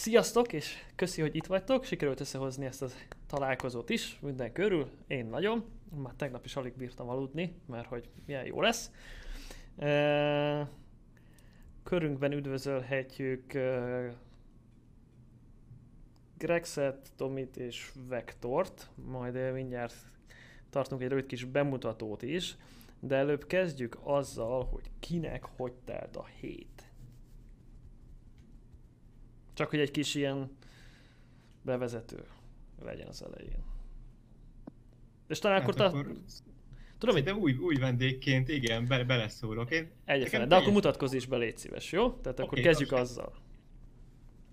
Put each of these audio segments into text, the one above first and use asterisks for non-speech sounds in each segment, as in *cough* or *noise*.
Sziasztok, és köszi, hogy itt vagytok. Sikerült összehozni ezt a találkozót is, minden körül. Én nagyon. Már tegnap is alig bírtam aludni, mert hogy milyen jó lesz. Körünkben üdvözölhetjük Grexet, Tomit és Vektort. Majd mindjárt tartunk egy rövid kis bemutatót is. De előbb kezdjük azzal, hogy kinek hogy telt a hét. Csak hogy egy kis ilyen bevezető legyen az elején. És talán hát akkor, akkor ta... Tudom, hogy... új, új vendégként, igen, be, beleszólok. Én... Egyetlen, de akkor mutatkozz is be, légy szíves, jó? Tehát okay, akkor kezdjük most... azzal.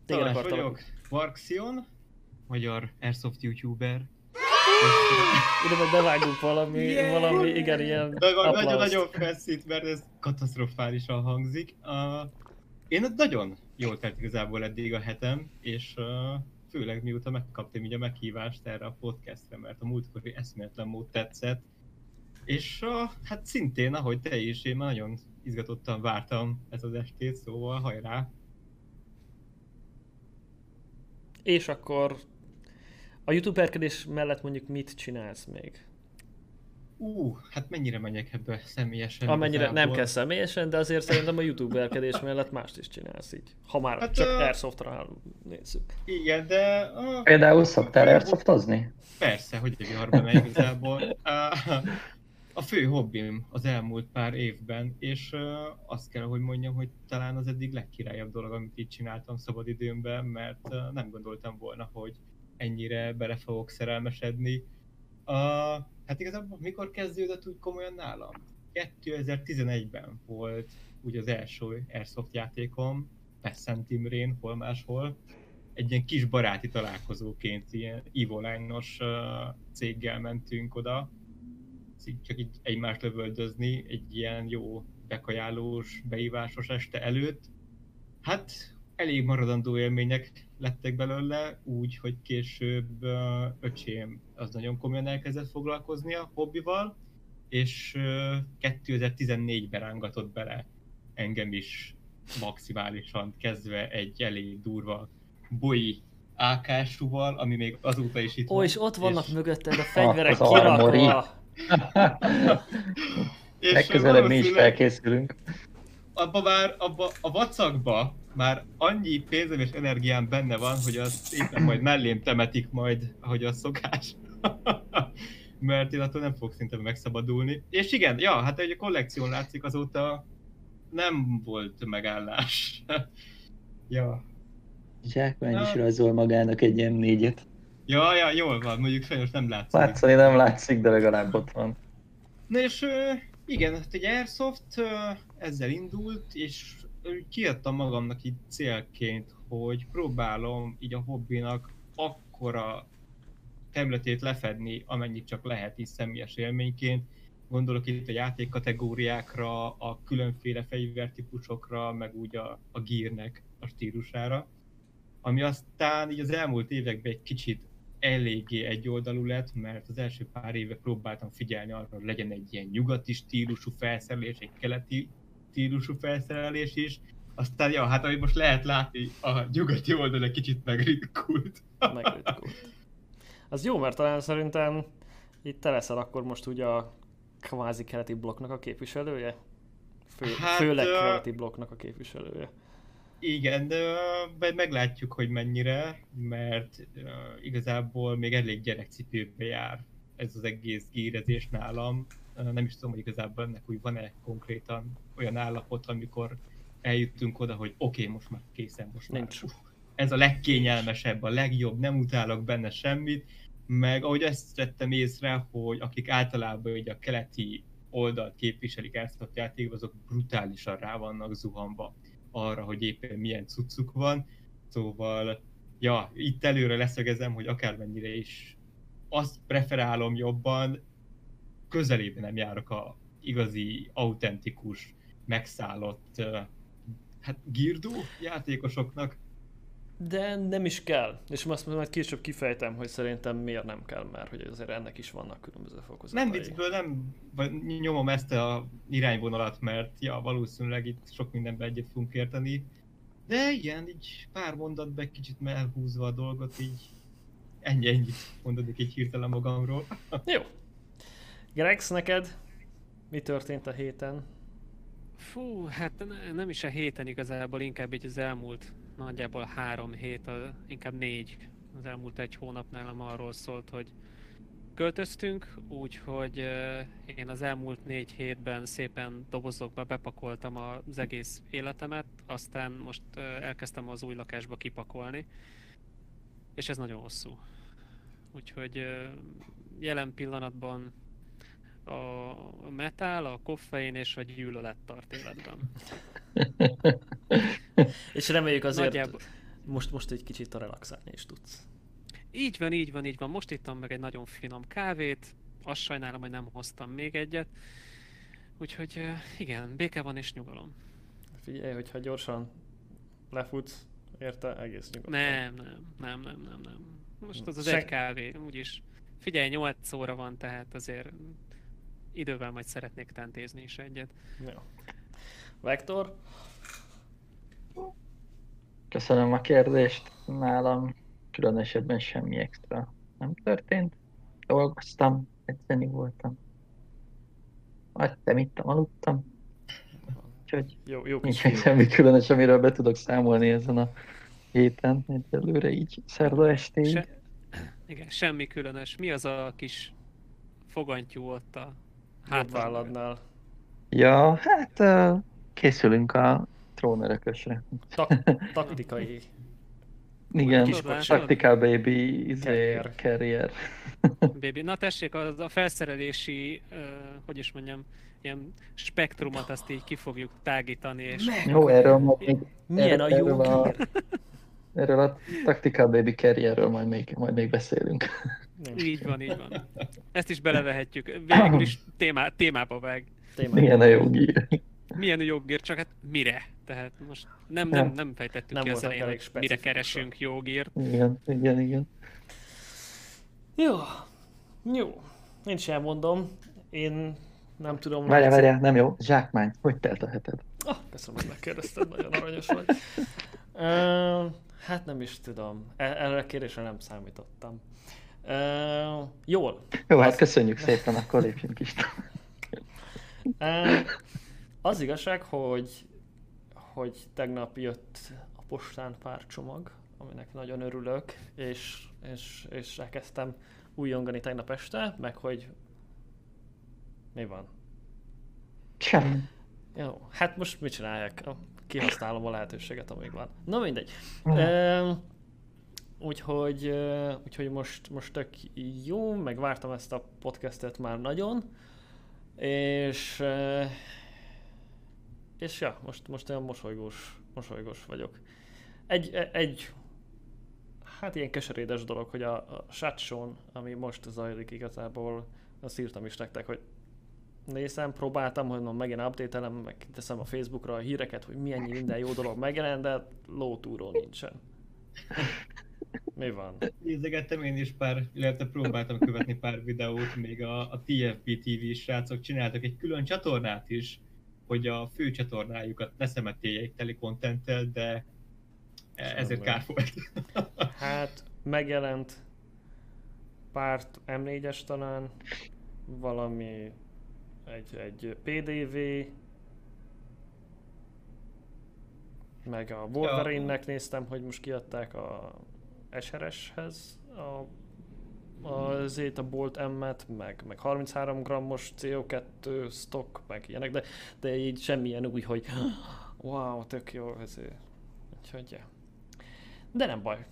Tényleg akartam... vagyok, Varxion, magyar Airsoft YouTuber. Ide majd bevágunk valami, yeah. valami, igen, ilyen Nagyon-nagyon feszít, mert ez katasztrofálisan hangzik. Uh, én nagyon jól telt igazából eddig a hetem, és uh, főleg mióta megkaptam így a meghívást erre a podcastre, mert a múltkori eszméletlen mód tetszett. És uh, hát szintén, ahogy te is, én már nagyon izgatottan vártam ez az estét, szóval hajrá! És akkor a youtuberkedés mellett mondjuk mit csinálsz még? Ú, hát mennyire menjek ebbe személyesen? Amennyire igazából. nem kell személyesen, de azért szerintem a youtuberkedés mellett mást is csinálsz így. Ha már hát csak a... Airsoftra nézzük. Igen, de... A... Például szoktál airsoftozni? Persze, hogy egy viharba megy igazából. A fő hobbim az elmúlt pár évben, és azt kell, hogy mondjam, hogy talán az eddig legkirályabb dolog, amit így csináltam szabadidőmben, mert nem gondoltam volna, hogy ennyire bele fogok szerelmesedni. A, hát igazából mikor kezdődött úgy komolyan nálam? 2011-ben volt úgy az első Airsoft játékom, Pessen Timrén, hol máshol. Egy ilyen kis baráti találkozóként, ilyen Evoline-os uh, céggel mentünk oda, csak így egymást lövöldözni egy ilyen jó bekajálós, beívásos este előtt. Hát elég maradandó élmények lettek belőle, úgy, hogy később uh, öcsém az nagyon komolyan elkezdett foglalkozni a hobbival, és uh, 2014-ben rángatott bele engem is maximálisan kezdve egy elég durva boi ákásúval, ami még azóta is itt Ó, van. és ott vannak és... mögötted a fegyverek ah, kirakva. *laughs* Legközelebb mi is felkészülünk. Abba már, abba a vacakba már annyi pénzem és energiám benne van, hogy azt éppen majd mellém temetik majd, ahogy az szokás. *laughs* Mert én attól nem fog szinte megszabadulni. És igen, ja, hát egy a kollekción látszik azóta nem volt megállás. *laughs* ja. Zsákmány is rajzol magának egy ilyen négyet. Ja, ja, jól van, mondjuk sajnos nem látszik. Látszani nem látszik, de legalább ott van. Na és igen, hát egy Airsoft ezzel indult, és kiadtam magamnak így célként, hogy próbálom így a hobbinak akkora területét lefedni, amennyit csak lehet is személyes élményként. Gondolok itt a játékkategóriákra, a különféle fegyvertípusokra, meg úgy a, a gearnek a stílusára. Ami aztán így az elmúlt években egy kicsit eléggé egyoldalú lett, mert az első pár éve próbáltam figyelni arra, hogy legyen egy ilyen nyugati stílusú felszerelés, egy keleti stílusú felszerelés is. Aztán, ja, hát ahogy most lehet látni, a nyugati oldal egy kicsit megritkult. *laughs* megritkult. Az jó, mert talán szerintem itt te leszel akkor most ugye a kvázi keleti blokknak a képviselője? Fő, hát, főleg keleti blokknak a képviselője. Igen, de meglátjuk, hogy mennyire, mert uh, igazából még elég gyerekcipőbe jár ez az egész gírezés nálam. Uh, nem is tudom, hogy igazából ennek úgy van-e konkrétan olyan állapot, amikor eljutunk oda, hogy oké, okay, most már készen, most Nincs. már. ez a legkényelmesebb, a legjobb, nem utálok benne semmit, meg ahogy ezt tettem észre, hogy akik általában ugye a keleti oldalt képviselik ezt a játékot, azok brutálisan rá vannak zuhanva arra, hogy éppen milyen cuccuk van. Szóval, ja, itt előre leszögezem, hogy akármennyire is azt preferálom jobban, közelében nem járok a igazi, autentikus, megszállott, hát girdó játékosoknak. De nem is kell. És azt majd később kifejtem, hogy szerintem miért nem kell, mert hogy azért ennek is vannak különböző fokozatai. Nem viccből nem nyomom ezt a irányvonalat, mert ja, valószínűleg itt sok mindenben egyet fogunk érteni. De igen, így pár mondatban egy kicsit elhúzva a dolgot, így ennyi ennyit mondanék egy hirtelen magamról. Jó. Grex, neked mi történt a héten? Fú, hát nem is a héten igazából, inkább így az elmúlt nagyjából három hét, inkább négy. Az elmúlt egy hónap nálam arról szólt, hogy költöztünk, úgyhogy én az elmúlt négy hétben szépen dobozokba bepakoltam az egész életemet, aztán most elkezdtem az új lakásba kipakolni, és ez nagyon hosszú. Úgyhogy jelen pillanatban a metál, a koffein és a gyűlölet tart életben. *laughs* és reméljük azért Nagyjából... most, most egy kicsit a relaxálni is tudsz. Így van, így van, így van. Most ittam meg egy nagyon finom kávét, azt sajnálom, hogy nem hoztam még egyet. Úgyhogy igen, béke van és nyugalom. Figyelj, hogyha gyorsan lefutsz, érte, egész nyugodtan. Nem, nem, nem, nem, nem, nem. Most az az Se... egy kávé, úgyis. Figyelj, 8 óra van, tehát azért idővel majd szeretnék tentézni is egyet. Jó. Vektor? Köszönöm a kérdést. Nálam különösebben semmi extra nem történt. Dolgoztam, edzeni voltam. Ettem, ittam, aludtam. Úgyhogy jó, jó nincs semmi különös, amiről be tudok számolni ezen a héten, egyelőre így szerda estéig. Se, igen, semmi különös. Mi az a kis fogantyú ott a hátváladnál? Ja, hát uh, készülünk a trónörökösre. Ta- *laughs* taktikai igen, kis Tactical Baby izé, carrier. *laughs* Baby. Na tessék, az a felszerelési, uh, hogy is mondjam, ilyen spektrumot azt így ki fogjuk tágítani. És... Jó, erről majd még, Milyen a jó a, Erről a Tactical Baby carrierről majd még, majd még beszélünk. Így van, így van. *laughs* Ezt is belevehetjük. Végül is témá, témába vág. Milyen a gír. Milyen a jogír, csak hát mire? Tehát most nem, nem, nem fejtettük nem ki az elején, hogy mire keresünk jogírt. Igen, igen, igen. Jó, jó. Én sem mondom. Én nem tudom... Várjál, várjál, nem jó. Zsákmány, hogy telt a heted? Ah, köszönöm, hogy megkérdezted, nagyon aranyos vagy. Uh, hát nem is tudom. E- erre a kérdésre nem számítottam. Uh, jól. Jó, hát köszönjük szépen, akkor lépjünk is. uh, az igazság, hogy, hogy tegnap jött a postán pár csomag, aminek nagyon örülök, és, és, és elkezdtem újongani tegnap este, meg hogy mi van? Semmi. Jó, hát most mit csinálják? Kihasználom a lehetőséget, amíg van. Na mindegy. Uh, úgyhogy, úgyhogy most, most tök jó, megvártam ezt a podcastet már nagyon, és és ja, most, most olyan mosolygós, mosolygós vagyok. Egy, egy hát ilyen keserédes dolog, hogy a, a Shatshon, ami most zajlik igazából, azt írtam is nektek, hogy nézem, próbáltam, hogy megint update meg teszem a Facebookra a híreket, hogy milyen minden jó dolog megjelent, de lótúró nincsen. Mi van? Nézegettem én is pár, illetve próbáltam követni pár videót, még a, a TFP TV srácok csináltak egy külön csatornát is, hogy a fő csatornájukat ne szemetéljék teli kontenttel, de ezért kár volt. *laughs* hát megjelent pár M4-es talán, valami egy, egy PDV, meg a Wolverine-nek néztem, hogy most kiadták a SRS-hez a azért a Bolt M-et, meg, meg 33 grammos CO2 stock, meg ilyenek, de, de így semmilyen új, hogy *gasps* wow, tök jó, ez Úgyhogy, yeah. De nem baj.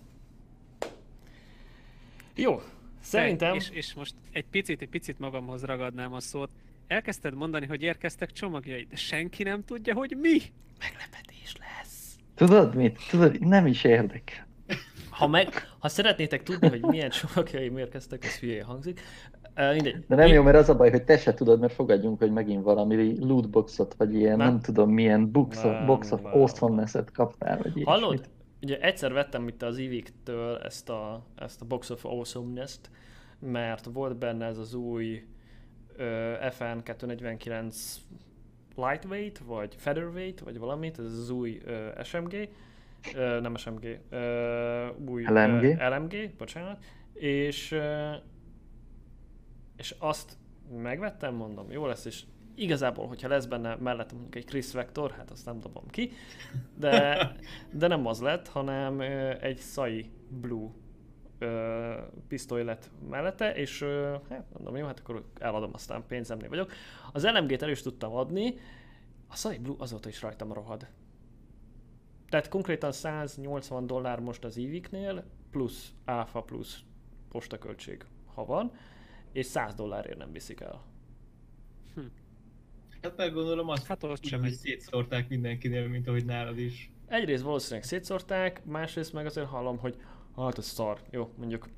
Jó, szerintem... És, és most egy picit, egy picit magamhoz ragadnám a szót. Elkezdted mondani, hogy érkeztek csomagjai, de senki nem tudja, hogy mi. Meglepetés lesz. Tudod mit? Tudod, nem is érdekel ha, meg, ha szeretnétek tudni, hogy milyen csomagjai érkeztek, az hülyé hangzik. Uh, mindegy. De nem Én... jó, mert az a baj, hogy te se tudod, mert fogadjunk, hogy megint valami lootboxot, vagy ilyen, nem, nem tudom, milyen box of, nem, box of awesomeness-et kaptál, vagy Hallod? Ilyesmit. Ugye egyszer vettem itt az Ivik-től ezt a, ezt a Box of Awesomeness-t, mert volt benne ez az új uh, FN 249 lightweight, vagy featherweight, vagy valamit, ez az új uh, SMG, ö, nem SMG, ö, új LMG. Ö, LMG, bocsánat, és, ö, és azt megvettem, mondom, jó lesz, és igazából, hogyha lesz benne mellett mondjuk egy Chris Vector, hát azt nem dobom ki, de, *laughs* de nem az lett, hanem egy Sai Blue ö, pisztoly lett mellette, és ö, hát mondom, jó, hát akkor eladom, aztán pénzemnél vagyok. Az LMG-t el is tudtam adni, a Sai Blue azóta is rajtam rohad. Tehát konkrétan 180 dollár most az Evic-nél, plusz áfa, plusz postaköltség, ha van, és 100 dollárért nem viszik el. Hát meg gondolom azt, Hát ott sem hogy szétszórták mindenkinél, mint ahogy nálad is. Egyrészt valószínűleg szétszórták, másrészt meg azért hallom, hogy hát ez szar. Jó, mondjuk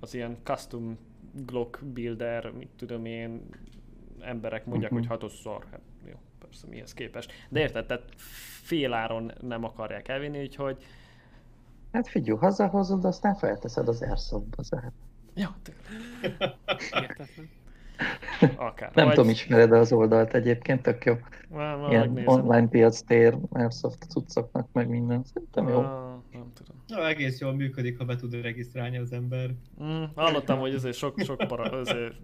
az ilyen custom Glock builder, mit tudom én, emberek mondják, Mhm. hogy hát az szar. Hát persze mihez képest. De érted, tehát féláron nem akarják elvinni, úgyhogy Hát figyelj, hazahozod, aztán felteszed az airsoftba. Tehát ja, tényleg, *laughs* Hihetetlen. akár. nem Vagy- tudom, ismered az oldalt egyébként, tök jó. Már, már Ilyen megnézem. online piac tér, airsoft cuccoknak, meg minden. Szerintem jó. Ah, nem tudom. Na, egész jól működik, ha be tud regisztrálni az ember. Mm, hallottam, hogy azért sok, sok para, azért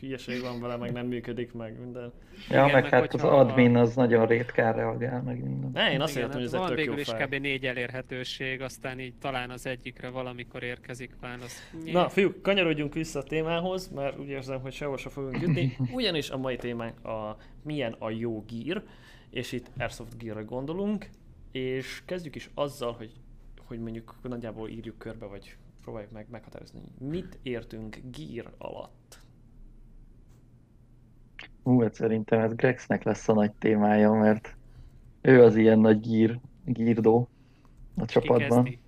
hülyeség van vele, meg nem működik, meg minden. Ja, Igen, meg meg hát az a- admin az nagyon ritkán reagál, meg minden. Ne, én azt Igen, értem, hogy ez hát egy tök jó is kb. négy elérhetőség, aztán így talán az egyikre valamikor érkezik válasz. Na, fiúk, kanyarodjunk vissza a témához, mert úgy érzem, hogy sehol sem fogunk jutni. *laughs* Ugyanis a mai témánk a milyen a jó gear, és itt Airsoft gearra gondolunk, és kezdjük is azzal, hogy, hogy mondjuk nagyjából írjuk körbe, vagy próbáljuk meg meghatározni, mit értünk gear alatt. Hú, hát szerintem ez Grexnek lesz a nagy témája, mert ő az ilyen nagy gír, gírdó a Ki csapatban. kezdi?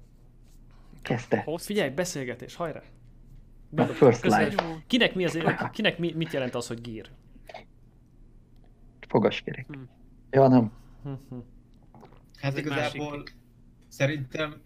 Kezdte. Host? Figyelj, beszélgetés, hajrá! A first life. Kinek, mi az, *laughs* kinek mi, mit jelent az, hogy gear? Fogaskerék. Hm. Ja, nem. Hm-hm. Hát Ez egy igazából másik. szerintem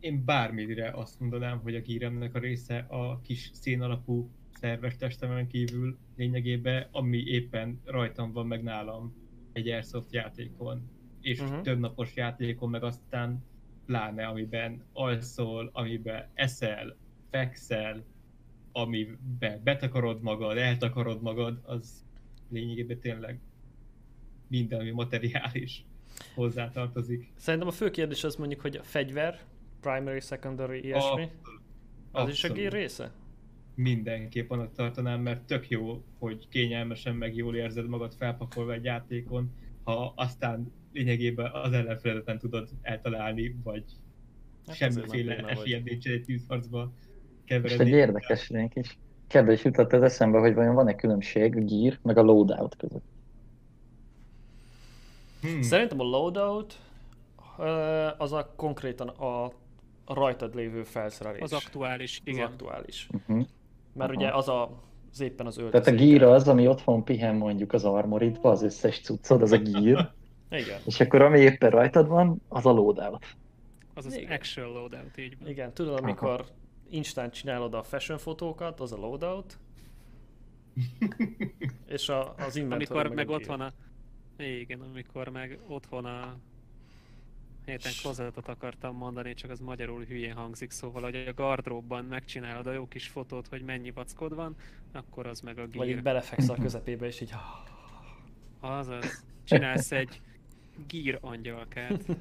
én bármire azt mondanám, hogy a gíremnek a része a kis szénalapú szerves testemen kívül lényegében, ami éppen rajtam van meg nálam egy Airsoft játékon, és uh-huh. több napos játékon, meg aztán pláne amiben alszol, amiben eszel, fekszel, amiben betakarod magad, eltakarod magad, az lényegében tényleg minden, ami materiális hozzátartozik. Szerintem a fő kérdés az mondjuk, hogy a fegyver, primary, secondary, ilyesmi, az is a Abszolút. gear része? Mindenképp annak tartanám, mert tök jó, hogy kényelmesen meg jól érzed magad felpakolva egy játékon, ha aztán lényegében az ellenfeledet nem tudod eltalálni, vagy Hát semmiféle esélyed nincs egy tűzharcba Most keveredni. egy érdekes lényeg is. Kérdés jutott az eszembe, hogy vajon van-e különbség a gear meg a loadout között. Hmm. Szerintem a loadout az a konkrétan a, rajtad lévő felszerelés. Az aktuális, Az igen. aktuális. Uh-huh. Mert Aha. ugye az a, az éppen az Tehát a gear az, ami otthon pihen mondjuk az armoridba, az összes cuccod, az a gear, *laughs* Igen. és akkor ami éppen rajtad van, az a loadout. Az az Igen. actual loadout, így van. Igen, tudod, amikor instant csinálod a fashion fotókat, az a loadout, *laughs* és a, az inventory Amikor meg a ott van a... Igen, amikor meg otthon a... Héten closetot akartam mondani, csak az magyarul hülyén hangzik, szóval, hogy a gardróbban megcsinálod a jó kis fotót, hogy mennyi vackod van, akkor az meg a Vagy így belefeksz a közepébe, és így... Azaz. Csinálsz egy gear angyalkát. *laughs*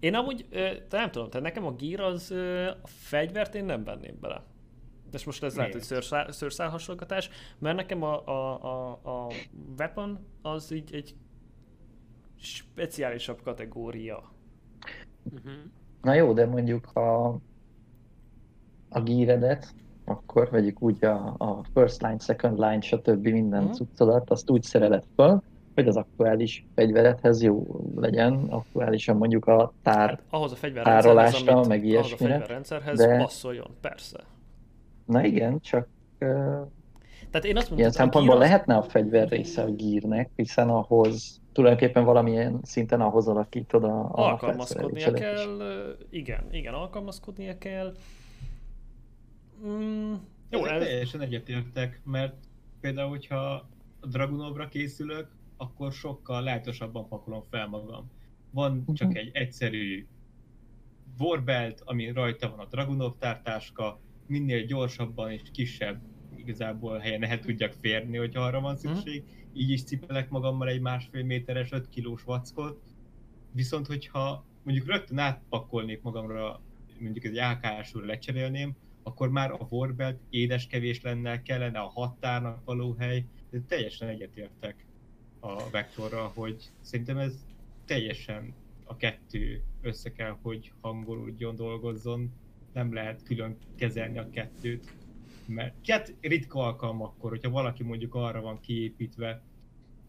Én amúgy, te nem tudom, tehát nekem a gear az, a fegyvert én nem venném bele. De most ez lehet, hogy szőrszál, szőrszál hasonlgatás, mert nekem a, a, a, a weapon az így egy speciálisabb kategória. Uh-huh. Na jó, de mondjuk ha a gíredet, akkor vegyük úgy a, a first line, second line, stb. minden Mhm. cuccodat, azt úgy szereled föl, hogy az aktuális fegyveredhez jó legyen, aktuálisan mondjuk a tár. Hát ahhoz a fegyverrendszerhez, Tárolásra, amit, meg ahhoz a ilyesmire, fegyverrendszerhez de- passzoljon, persze. Na igen, csak uh, Tehát én azt mondom, ilyen hogy a szempontból az- lehetne a fegyver része a gírnek, hiszen ahhoz tulajdonképpen valamilyen szinten ahhoz alakítod a, a Alkalmazkodnia kell, igen, igen, alkalmazkodnia kell. Mm, jó, ez, teljesen egyetértek, mert például, hogyha a Dragunovra készülök, akkor sokkal lájtosabban pakolom fel magam. van csak Mhm. egy egyszerű Warbelt, ami rajta van a Dragunov tártáska, minél gyorsabban és kisebb igazából helyen el tudjak férni, hogy arra van szükség. Így is cipelek magammal egy másfél méteres, 5 kilós vackot. Viszont hogyha mondjuk rögtön átpakolnék magamra, mondjuk egy AKS-ról lecserélném, akkor már a Warbelt édeskevés lenne, kellene a határnak való hely, de teljesen egyetértek a vektorra, hogy szerintem ez teljesen a kettő össze kell, hogy hangolódjon, dolgozzon, nem lehet külön kezelni a kettőt. Mert hát ritka alkalmakkor, hogyha valaki mondjuk arra van kiépítve,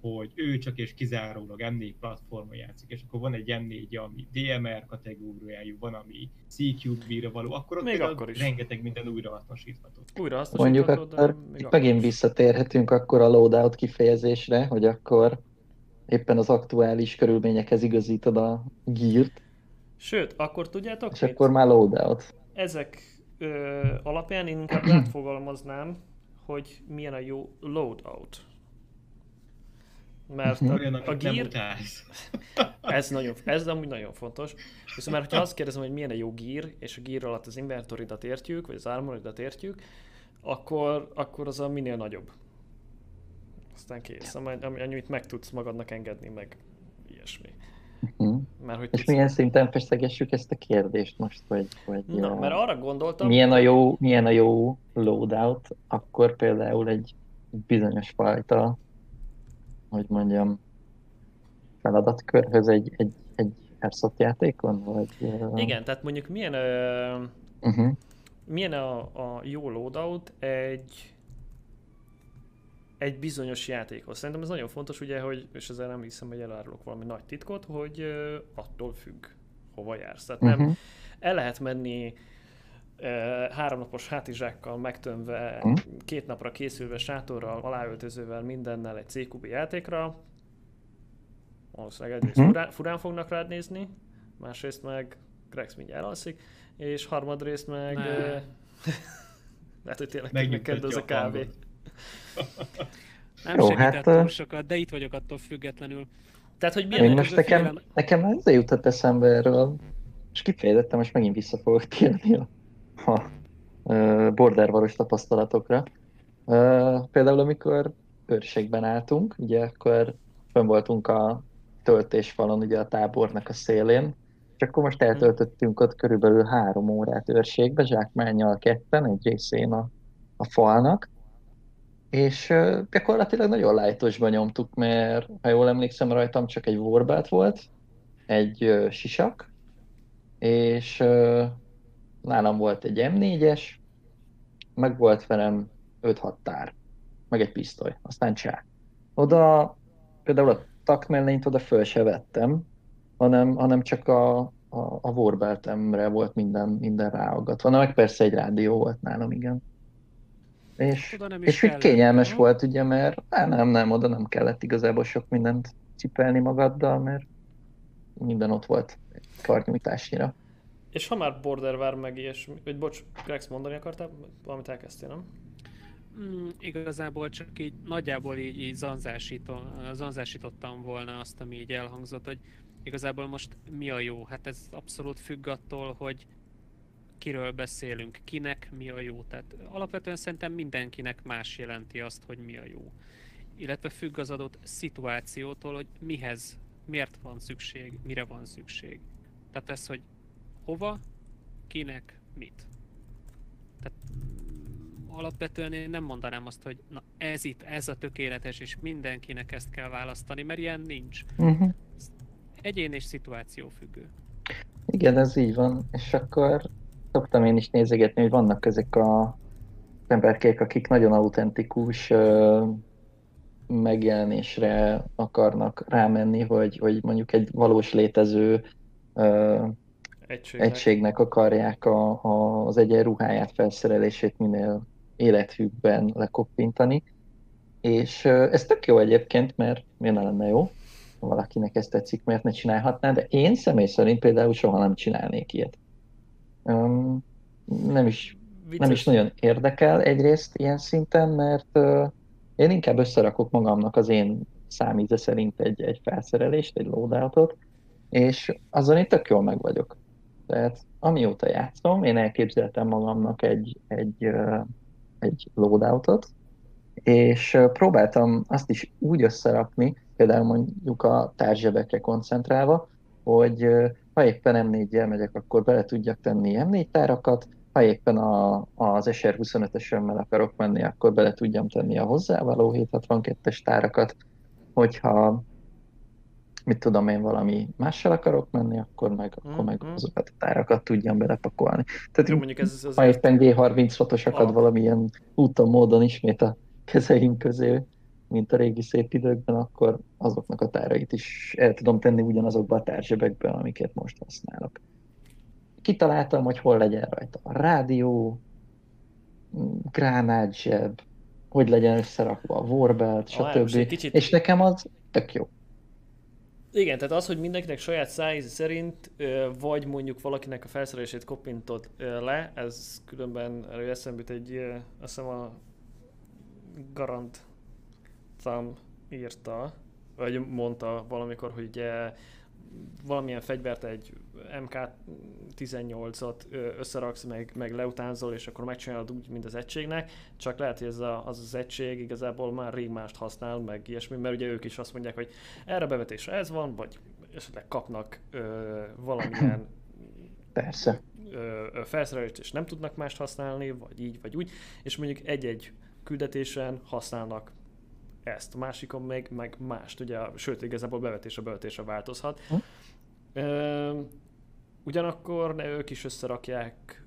hogy ő csak és kizárólag M4 platformon játszik, és akkor van egy M4, ami DMR kategóriájú, van, ami CQB-re való, akkor ott Még akkor is. rengeteg minden újra hasznosítható. Újra Mondjuk akkor itt megint visszatérhetünk akkor a loadout kifejezésre, hogy akkor éppen az aktuális körülményekhez igazítod a geart, Sőt, akkor tudjátok és mit? akkor már loadout. Ezek ö, alapján én inkább *clears throat* átfogalmaznám, hogy milyen a jó loadout. Mert a, Olyan, a gear, *laughs* ez, nagyon, ez amúgy nagyon fontos. Viszont már, hogyha azt kérdezem, hogy milyen a jó gear, és a gear alatt az inventoridat értjük, vagy az armoridat értjük, akkor, akkor az a minél nagyobb. Aztán kész, amit meg tudsz magadnak engedni, meg ilyesmi. Mhm. Mert hogy És milyen szinten feszegessük ezt a kérdést most, hogy, hogy Na, uh, mert arra gondoltam, milyen, a jó, milyen a jó loadout, akkor például egy bizonyos fajta, hogy mondjam, feladatkörhöz egy, egy, egy Airsoft játékon, vagy... Igen, tehát mondjuk milyen, ö, Uh-huh. milyen a, a jó loadout egy egy bizonyos játékhoz. Szerintem ez nagyon fontos, ugye, hogy, és ezzel nem hiszem, hogy elárulok valami nagy titkot, hogy ö, attól függ, hova jársz. Tehát nem, Uh-huh. el lehet menni háromnapos hátizsákkal megtömve, Mhm. két napra készülve sátorral, aláöltözővel, mindennel egy CQB játékra. Valószínűleg egyrészt Mhm. furán, furán fognak rád nézni, másrészt meg Grex mindjárt alszik, és harmadrészt meg... Ne. ö, *laughs* lehet, hogy tényleg neked Megnyugtatja ez a a kávé. hangot. Nem Jó, segített hát, túl sokat, de itt vagyok attól függetlenül. Tehát, hogy Én milyen... most ez a nekem, félelem- nekem ezzel jutott eszembe erről, és kifejezetten most megint vissza fogok térni a, a bordervaros tapasztalatokra. Ö, Például amikor őrségben álltunk, ugye akkor fönn voltunk a töltésfalon, ugye a tábornak a szélén, és akkor most eltöltöttünk ott körülbelül három órát őrségbe, zsákmánnyal ketten, egy részén a, a falnak, és gyakorlatilag nagyon lájtosban nyomtuk, mert ha jól emlékszem, rajtam csak egy warbelt volt, egy sisak, és nálam volt egy M4-es, meg volt velem 5-6 tár, meg egy pisztoly, aztán csá. Oda például a takmellényt oda föl se vettem, hanem, hanem csak a, a, a warbeltemre volt minden, minden ráaggatva. Na, meg persze egy rádió volt nálam, igen. És, Oda nem is és úgy kellett, kényelmes nem? volt, ugye, mert á, nem, nem, oda nem kellett igazából sok mindent cipelni magaddal, mert minden ott volt karnyújtásnyira. És ha már Border vár meg ilyesmi, vagy bocs, Grex mondani akartál? Valamit elkezdtél, nem? Mm, igazából csak így nagyjából így, így zanzásítom, zanzásítottam volna azt, ami így elhangzott, hogy igazából most mi a jó? Hát ez abszolút függ attól, hogy kiről beszélünk, kinek mi a jó. Tehát alapvetően szerintem mindenkinek más jelenti azt, hogy mi a jó. Illetve függ az adott szituációtól, hogy mihez, miért van szükség, mire van szükség. Tehát ez, hogy hova, kinek, mit. Tehát alapvetően én nem mondanám azt, hogy na ez itt, ez a tökéletes, és mindenkinek ezt kell választani, mert ilyen nincs. Uh-huh. Egyén és szituáció függő. Igen, ez így van. És akkor szoktam én is nézegetni, hogy vannak ezek a emberkék, akik nagyon autentikus megjelenésre akarnak rámenni, hogy, hogy mondjuk egy valós létező ö, Egységnek. egységnek akarják a, a, az egyenruháját, felszerelését minél élethűbben lekoppintani. És ö, ez tök jó egyébként, mert miért ne lenne jó, ha valakinek ezt tetszik, miért ne csinálhatná, de én személy szerint például soha nem csinálnék ilyet. Um, nem is nem is nagyon érdekel egyrészt ilyen szinten, mert uh, én inkább összerakok magamnak az én számíze szerint egy, egy felszerelést, egy loadoutot, és azon itt tök jól meg vagyok. Tehát amióta játszom, én elképzeltem magamnak egy, egy, egy loadoutot, és próbáltam azt is úgy összerakni, például mondjuk a tárgyzsebekre koncentrálva, hogy ha éppen M4-jel megyek, akkor bele tudjak tenni M4 tárakat, ha éppen a, az SR25-ösömmel akarok menni, akkor bele tudjam tenni a hozzávaló 762-es tárakat, hogyha mit tudom én, valami mással akarok menni, akkor meg, mm-hmm. akkor meg mhm. azokat a tárakat tudjam belepakolni. Tehát Jó, mondjuk ez az ha éppen G36-osakat ah. valamilyen úton, módon ismét a kezeim közé, mint a régi szép időkben, akkor azoknak a tárait is el tudom tenni ugyanazokba a tárzsebekbe, amiket most használok. Kitaláltam, hogy hol legyen rajta a rádió, gránátzseb, hogy legyen összerakva a warbelt, stb. Kicsit... És nekem az tök jó. Igen, tehát az, hogy mindenkinek saját szájíz szerint, vagy mondjuk valakinek a felszerelését kopintod le, ez különben eszembe egy, azt hiszem a Garant Thumb írta, vagy mondta valamikor, hogy ugye valamilyen fegyvert, egy MK18-ot összeraksz, meg, meg leutánzol, és akkor megcsinálod úgy, mint az egységnek, csak lehet, hogy ez a, az az egység igazából már rég mást használ, meg ilyesmi, mert ugye ők is azt mondják, hogy erre bevetésre ez van, vagy esetleg kapnak ö, valamilyen *clears throat* Persze. Ö, ö, felszerelést, és nem tudnak mást használni, vagy így, vagy úgy, és mondjuk egy-egy küldetésen használnak ezt, a másikon meg, meg mást, ugye, sőt, igazából bevetésre bevetésre változhat. Hm? Ö, ugyanakkor ne, ők is összerakják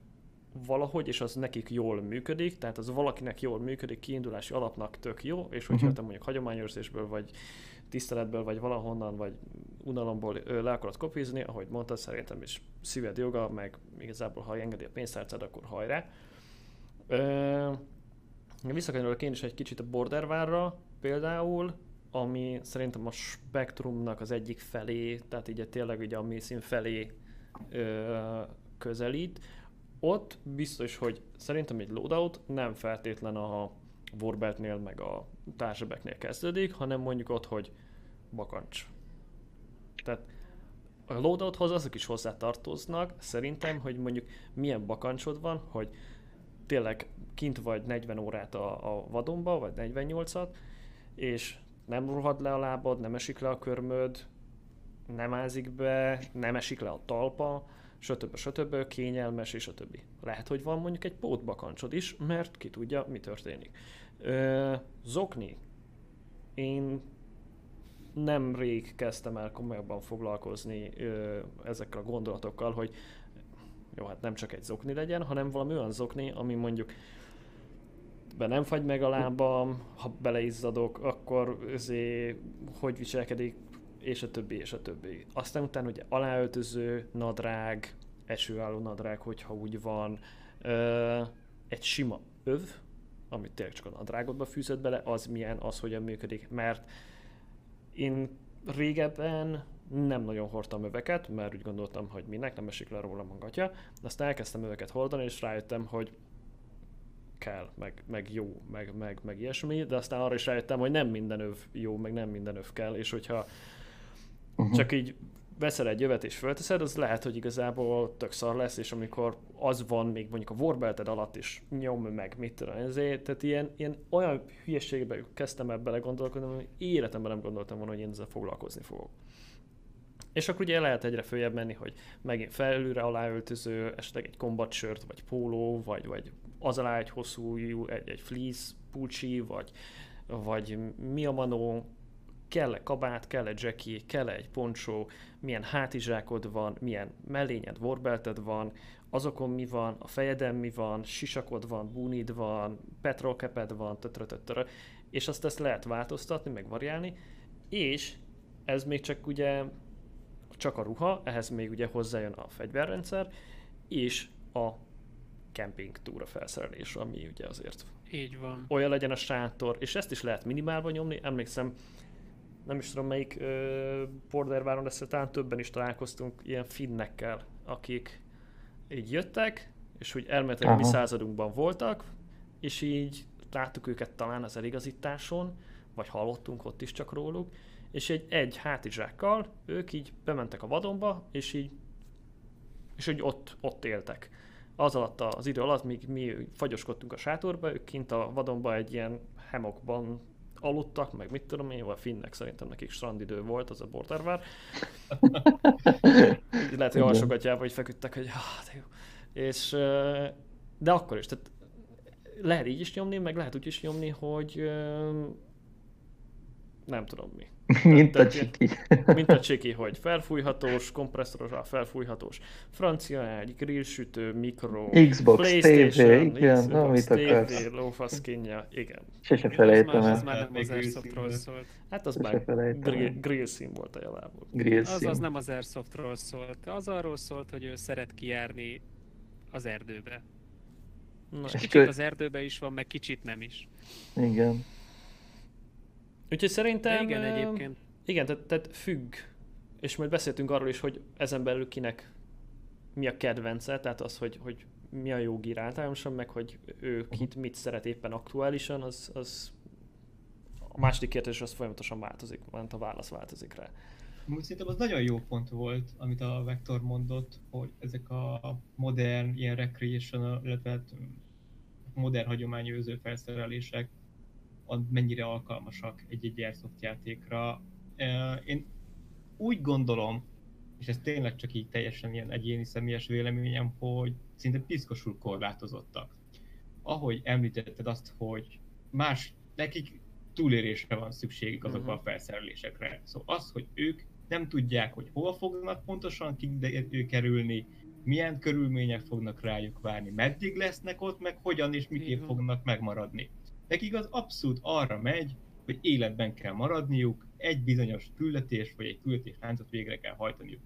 valahogy, és az nekik jól működik, tehát az valakinek jól működik, kiindulási alapnak tök jó, és hogyha uh-huh. te mondjuk hagyományőrzésből, vagy tiszteletből, vagy valahonnan, vagy unalomból le akarod kopizni, ahogy mondtad, szerintem is szíved joga, meg igazából ha engedi a pénztárcád, akkor hajrá. Ö, Visszakanyarulok én is egy kicsit a Bordervárra például, ami szerintem a spektrumnak az egyik felé, tehát így tényleg ugye a mészín felé ö, közelít. Ott biztos, hogy szerintem egy loadout nem feltétlen a Warbeltnél meg a társabeknél kezdődik, hanem mondjuk ott, hogy bakancs. Tehát a loadouthoz azok is hozzá tartoznak, szerintem, hogy mondjuk milyen bakancsod van, hogy tényleg kint vagy 40 órát a, a vadonba, vagy 48-at, és nem rohad le a lábad, nem esik le a körmöd, nem ázik be, nem esik le a talpa, stb. stb. kényelmes, és többi. Lehet, hogy van mondjuk egy pótbakancsod is, mert ki tudja, mi történik. Ö, zokni. Én nem rég kezdtem el komolyabban foglalkozni ö, ezekkel a gondolatokkal, hogy jó, hát nem csak egy zokni legyen, hanem valami olyan zokni, ami mondjuk be nem fagy meg a lábam, ha beleizzadok, akkor azért hogy viselkedik, és a többi, és a többi. Aztán utána ugye aláöltöző nadrág, esőálló nadrág, hogyha úgy van, ö, egy sima öv, amit tényleg csak a nadrágodba fűzött bele, az milyen, az hogyan működik, mert én régebben nem nagyon hordtam öveket, mert úgy gondoltam, hogy minek, nem esik le róla magatja. De aztán elkezdtem öveket hordani, és rájöttem, hogy kell, meg, meg jó, meg, meg, meg ilyesmi, de aztán arra is rájöttem, hogy nem minden öv jó, meg nem minden öv kell, és hogyha uh-huh. csak így veszel egy jövet és fölteszed, az lehet, hogy igazából tök szar lesz, és amikor az van még mondjuk a warbelted alatt is nyom meg, mit tudom, ezért, tehát ilyen, ilyen olyan hülyeségbe kezdtem ebbe gondolkodni, hogy életemben nem gondoltam volna, hogy én ezzel foglalkozni fogok. És akkor ugye lehet egyre följebb menni, hogy megint felülre aláöltöző, esetleg egy combat shirt, vagy póló, vagy, vagy az alá egy hosszú, egy, egy fleece pulcsi, vagy, vagy mi a manó, kell-e kabát, kell-e jackie, kell-e egy poncsó, milyen hátizsákod van, milyen mellényed, vorbelted van, azokon mi van, a fejeden mi van, sisakod van, bunid van, petrolkeped van, tötrötötrö, és azt ezt lehet változtatni, meg variálni, és ez még csak ugye csak a ruha, ehhez még ugye hozzájön a fegyverrendszer, és a camping túra felszerelés, ami ugye azért így van. Olyan legyen a sátor, és ezt is lehet minimálban nyomni. Emlékszem, nem is tudom melyik uh, Borderváron, de talán többen is találkoztunk ilyen finnekkel, akik így jöttek, és úgy elméletileg mi századunkban voltak, és így láttuk őket talán az eligazításon, vagy hallottunk ott is csak róluk, és egy, egy hátizsákkal ők így bementek a vadonba, és így és hogy ott, ott éltek. Az alatt az idő alatt, míg mi fagyoskodtunk a sátorba, ők kint a vadonba egy ilyen hemokban aludtak, meg mit tudom én, a finnek szerintem nekik strandidő volt, az a bordervár. Lehet, hogy alsogatjába, hogy feküdtek, hogy ah, de jó. És, de akkor is, tehát lehet így is nyomni, meg lehet úgy is nyomni, hogy nem tudom mi. *laughs* mint a csiki. *laughs* mint a csiki, hogy felfújhatós, kompresszoros, felfújhatós. Francia egy grillsütő, mikro, Xbox, PlayStation, TV, igen, Xbox, amit TV, akarsz. lófaszkinja, igen. Sose Az felejtem már, az el. már nem az Airsoftról szólt. Hát az már grill, el. grill szín volt a javából. Grill Az, az nem az Airsoftról szólt. Az arról szólt, hogy ő szeret kijárni az erdőbe. Na, És Kicsit az erdőbe is van, meg kicsit nem is. Igen. Úgyhogy De szerintem... igen, ö, egyébként. Igen, tehát, tehát függ. És majd beszéltünk arról is, hogy ezen belül kinek mi a kedvence, tehát az, hogy, hogy mi a jó gír általánosan, meg hogy ő kit mit szeret éppen aktuálisan, az, az a második kérdés az folyamatosan változik, mert a válasz változik rá. Szerintem az nagyon jó pont volt, amit a Vektor mondott, hogy ezek a modern, ilyen recreational, illetve hát modern hagyományőző felszerelések mennyire alkalmasak egy-egy Airsoft játékra. Én úgy gondolom, és ez tényleg csak így teljesen ilyen egyéni személyes véleményem, hogy szinte piszkosul korlátozottak. Ahogy említetted azt, hogy más, nekik túlélésre van szükségük azokra a Mhm. felszerelésekre. Szóval az, hogy ők nem tudják, hogy hova fognak pontosan kerülni, milyen körülmények fognak rájuk várni, meddig lesznek ott, meg hogyan és miképp fognak megmaradni. Nekik az abszolút arra megy, hogy életben kell maradniuk, egy bizonyos küldetés vagy egy küldetés láncot végre kell hajtaniuk.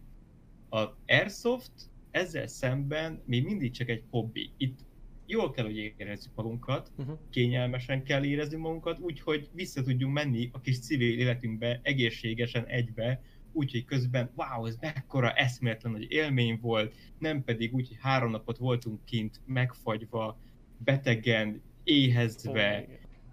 Az Airsoft ezzel szemben még mindig csak egy hobbi. Itt jól kell, hogy érezzük magunkat, Uh-huh. kényelmesen kell érezni magunkat, úgyhogy vissza tudjunk menni a kis civil életünkbe egészségesen egybe, úgyhogy közben, wow, ez mekkora eszméletlen nagy élmény volt, nem pedig úgy, hogy három napot voltunk kint, megfagyva, betegen, éhezve,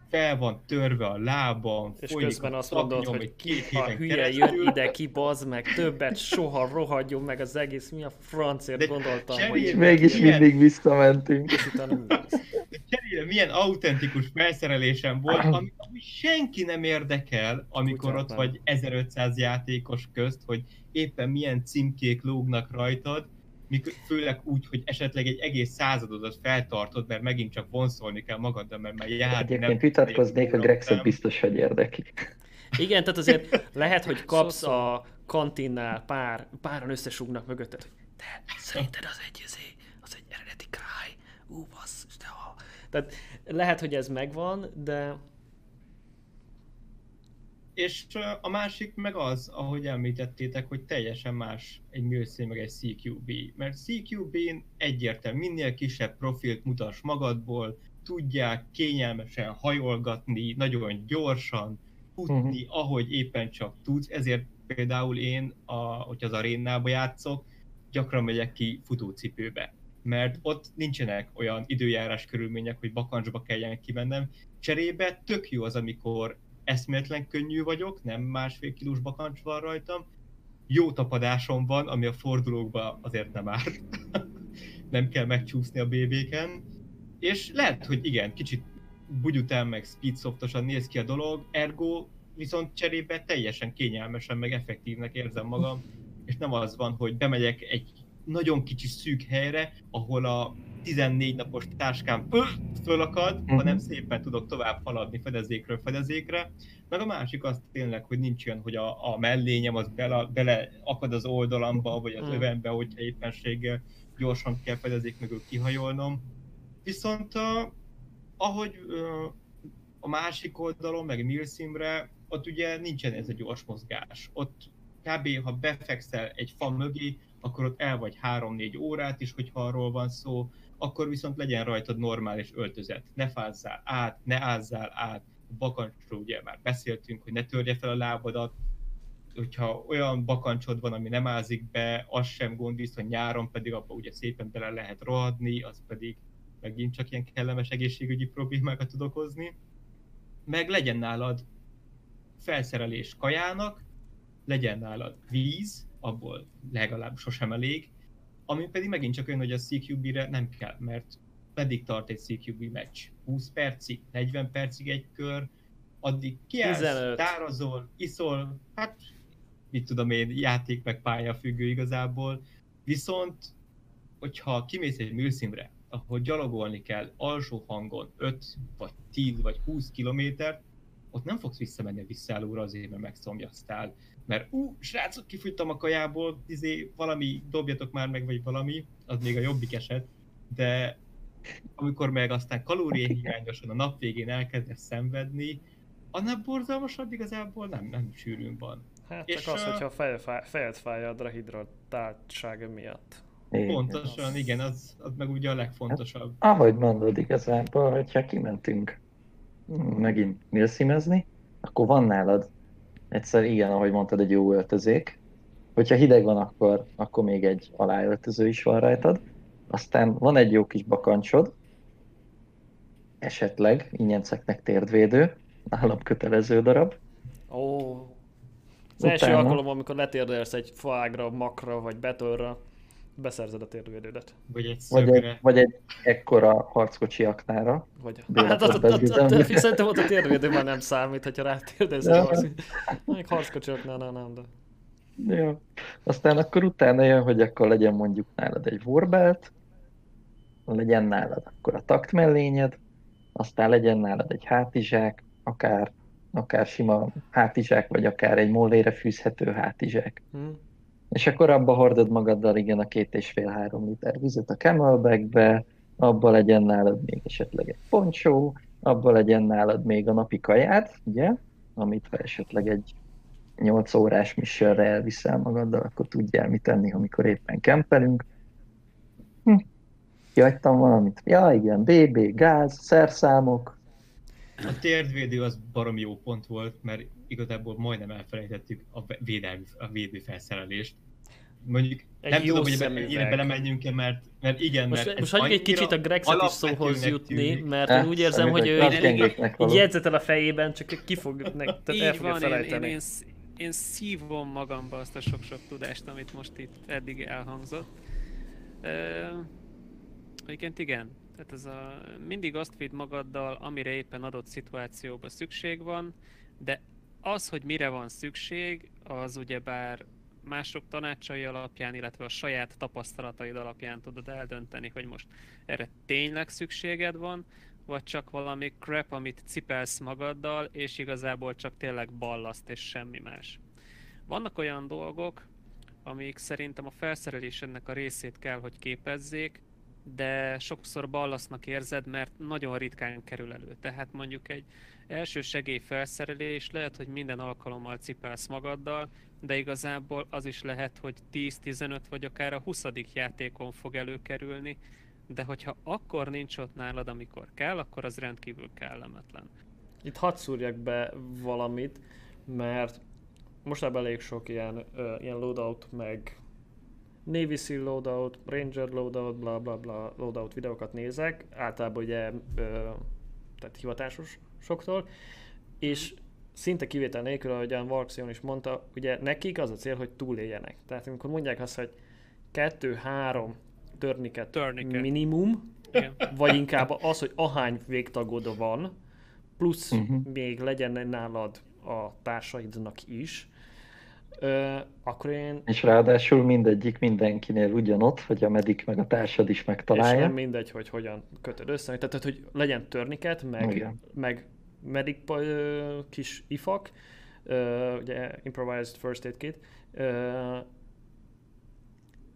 fel van törve a lábam, És folyik közben a azt mondod, hogy két A hülye keresztül. jön ide ki, bazd meg, többet soha rohadjon meg az egész, mi a francért De gondoltam, cserébe- hogy És mégis Igen. mindig visszamentünk. és utána? Cserére milyen autentikus felszerelésem volt, ami, ami senki nem érdekel, amikor Kutyát ott nem. vagy 1500 játékos közt, hogy éppen milyen címkék lógnak rajtad, főleg úgy, hogy esetleg egy egész századodat feltartod, mert megint csak vonszolni kell magaddal, mert már járni Egyébként vitatkoznék, a Grexet biztos, hogy érdekli. Igen, tehát azért lehet, hogy *laughs* kapsz Szó-szó. a kantinnál pár, páran összesúgnak mögötted, hogy de szerinted az egy, izé, az egy eredeti cry, ú, basszus, de ha. Tehát lehet, hogy ez megvan, de És a másik meg az, ahogy említettétek, hogy teljesen más egy MILC meg egy CQB. Mert CQB-n egyértelmű, minél kisebb profilt mutass magadból, tudják kényelmesen hajolgatni, nagyon gyorsan, futni, uh-huh. ahogy éppen csak tudsz. Ezért például én, a, hogyha az arénába játszok, gyakran megyek ki futócipőbe. Mert ott nincsenek olyan időjárás körülmények, hogy bakancsba kelljen kimennem. Cserébe tök jó az, amikor eszméletlen könnyű vagyok, nem másfél kilós bakancs van rajtam, jó tapadásom van, ami a fordulókba azért nem árt. *laughs* nem kell megcsúszni a BB-ken. És lehet, hogy igen, kicsit bugyután meg speedsoftosan néz ki a dolog, ergo viszont cserébe teljesen kényelmesen meg effektívnek érzem magam, és nem az van, hogy bemegyek egy nagyon kicsi szűk helyre, ahol a 14 napos táskám öh, fölakad, Mhm. hanem szépen tudok tovább haladni fedezékről fedezékre. Meg a másik az tényleg, hogy nincs olyan, hogy a, a mellényem az bele, bele akad az oldalamba, vagy az Mhm. övembe, hogyha éppenséggel gyorsan kell fedezék mögül kihajolnom. Viszont uh, ahogy uh, a másik oldalon, meg Milsimre, ott ugye nincsen ez a gyors mozgás. Ott kb. ha befekszel egy fa mögé, akkor ott el vagy 3-4 órát is, hogyha arról van szó, akkor viszont legyen rajtad normális öltözet. Ne fázzál át, ne ázzál át. A bakancsról ugye már beszéltünk, hogy ne törje fel a lábadat, hogyha olyan bakancsod van, ami nem ázik be, az sem gond, viszont nyáron pedig abba ugye szépen bele lehet rohadni, az pedig megint csak ilyen kellemes egészségügyi problémákat tud okozni. Meg legyen nálad felszerelés kajának, legyen nálad víz, abból legalább sosem elég, ami pedig megint csak olyan, hogy a CQB-re nem kell, mert pedig tart egy CQB meccs. 20 percig, 40 percig egy kör, addig kiállsz, 15. tározol, iszol, hát mit tudom én, játék meg pálya függő igazából. Viszont, hogyha kimész egy műszínre, ahol gyalogolni kell alsó hangon 5 vagy 10 vagy 20 kilométert, ott nem fogsz visszamenni a visszállóra azért, mert megszomjaztál. Mert ú, srácok, kifújtam a kajából, izé, valami, dobjatok már meg, vagy valami, az még a jobbik eset, de amikor meg aztán kalóriahiányosan a nap végén elkezdesz szenvedni, annál borzalmasabb igazából nem, nem sűrűn van. Hát És, csak az, ö, hogyha fejed fáj, fejed fáj a drahidratáltsága miatt. Igen. Pontosan, igen, az, az meg ugye a legfontosabb. Ahogy mondod igazából, hogyha kimentünk megint milszimezni, akkor van nálad egyszer igen, ahogy mondtad, egy jó öltözék. Hogyha hideg van, akkor, akkor még egy aláöltöző is van rajtad. Aztán van egy jó kis bakancsod, esetleg ingyenceknek térdvédő, nálam kötelező darab. Ó, az első Utána- alkalom, amikor letérdelsz egy faágra, makra vagy betörre, beszerzed a térdvédődet. Vagy egy Vagy egy, vagy egy ekkora harckocsi aknára. Vagy... Hát ott, szerintem ott a térdvédő már nem számít, hogyha rátérdelsz. Ja. Ja. Még harckocsoknál nem, nem, de... Jó. Aztán akkor utána jön, hogy akkor legyen mondjuk nálad egy warbelt, legyen nálad akkor a taktmellényed, aztán legyen nálad egy hátizsák, akár, akár sima hátizsák, vagy akár egy mollére fűzhető hátizsák. Hm? És akkor abba hordod magaddal igen a két és fél három liter vizet a camelbackbe, abba legyen nálad még esetleg egy poncsó, abba legyen nálad még a napi kajád, ugye, amit ha esetleg egy 8 órás missionre elviszel magaddal, akkor tudjál mit tenni, amikor éppen kempelünk. Hm. Kihagytam valamit? Ja, igen, BB, gáz, szerszámok. A térdvédő az barom jó pont volt, mert igazából majdnem elfelejtettük a védelmi, a védőfelszerelést. Mondjuk Egy nem jó tudom, hogy ennyire belemenjünk-e, mert, mert igen, Most, mert most hagyjuk egy kicsit a Grexet is szóhoz jutni, tűnik. mert én úgy érzem, hogy ő így, jegyzetel a fejében, csak ki fog, ne, tehát el fogja van, én, én, felejteni. én, sz- én szívom magamba azt a sok-sok tudást, amit most itt eddig elhangzott. Ö, Egyébként igen, tehát ez a, mindig azt vidd magaddal, amire éppen adott szituációban szükség van, de az, hogy mire van szükség, az ugyebár mások tanácsai alapján, illetve a saját tapasztalataid alapján tudod eldönteni, hogy most erre tényleg szükséged van, vagy csak valami crap, amit cipelsz magaddal, és igazából csak tényleg ballaszt és semmi más. Vannak olyan dolgok, amik szerintem a felszerelés ennek a részét kell, hogy képezzék, de sokszor ballasznak érzed, mert nagyon ritkán kerül elő. Tehát mondjuk egy első segély felszerelés lehet, hogy minden alkalommal cipelsz magaddal, de igazából az is lehet, hogy 10-15 vagy akár a 20. játékon fog előkerülni, de hogyha akkor nincs ott nálad, amikor kell, akkor az rendkívül kellemetlen. Itt hadd szúrjak be valamit, mert mostában elég sok ilyen, ö, ilyen loadout, meg Navy Seal loadout, Ranger loadout, bla bla bla loadout videókat nézek, általában ugye ö, tehát hivatásos soktól, és szinte kivétel nélkül, ahogyan Varxion is mondta, ugye nekik az a cél, hogy túléljenek. Tehát amikor mondják azt, hogy kettő-három törniket Törniket. minimum, Igen. vagy inkább az, hogy ahány végtagod van, plusz Mhm. uh-huh. még legyen nálad a társaidnak is, ö, akkor én, És ráadásul mindegyik mindenkinél ugyanott, hogy a medik meg a társad is és megtalálja. nem mindegy, hogy hogyan kötöd össze, tehát hogy legyen törniket, meg, Igen. meg medic ö, kis ifak, ö, ugye improvised first aid kit, ö,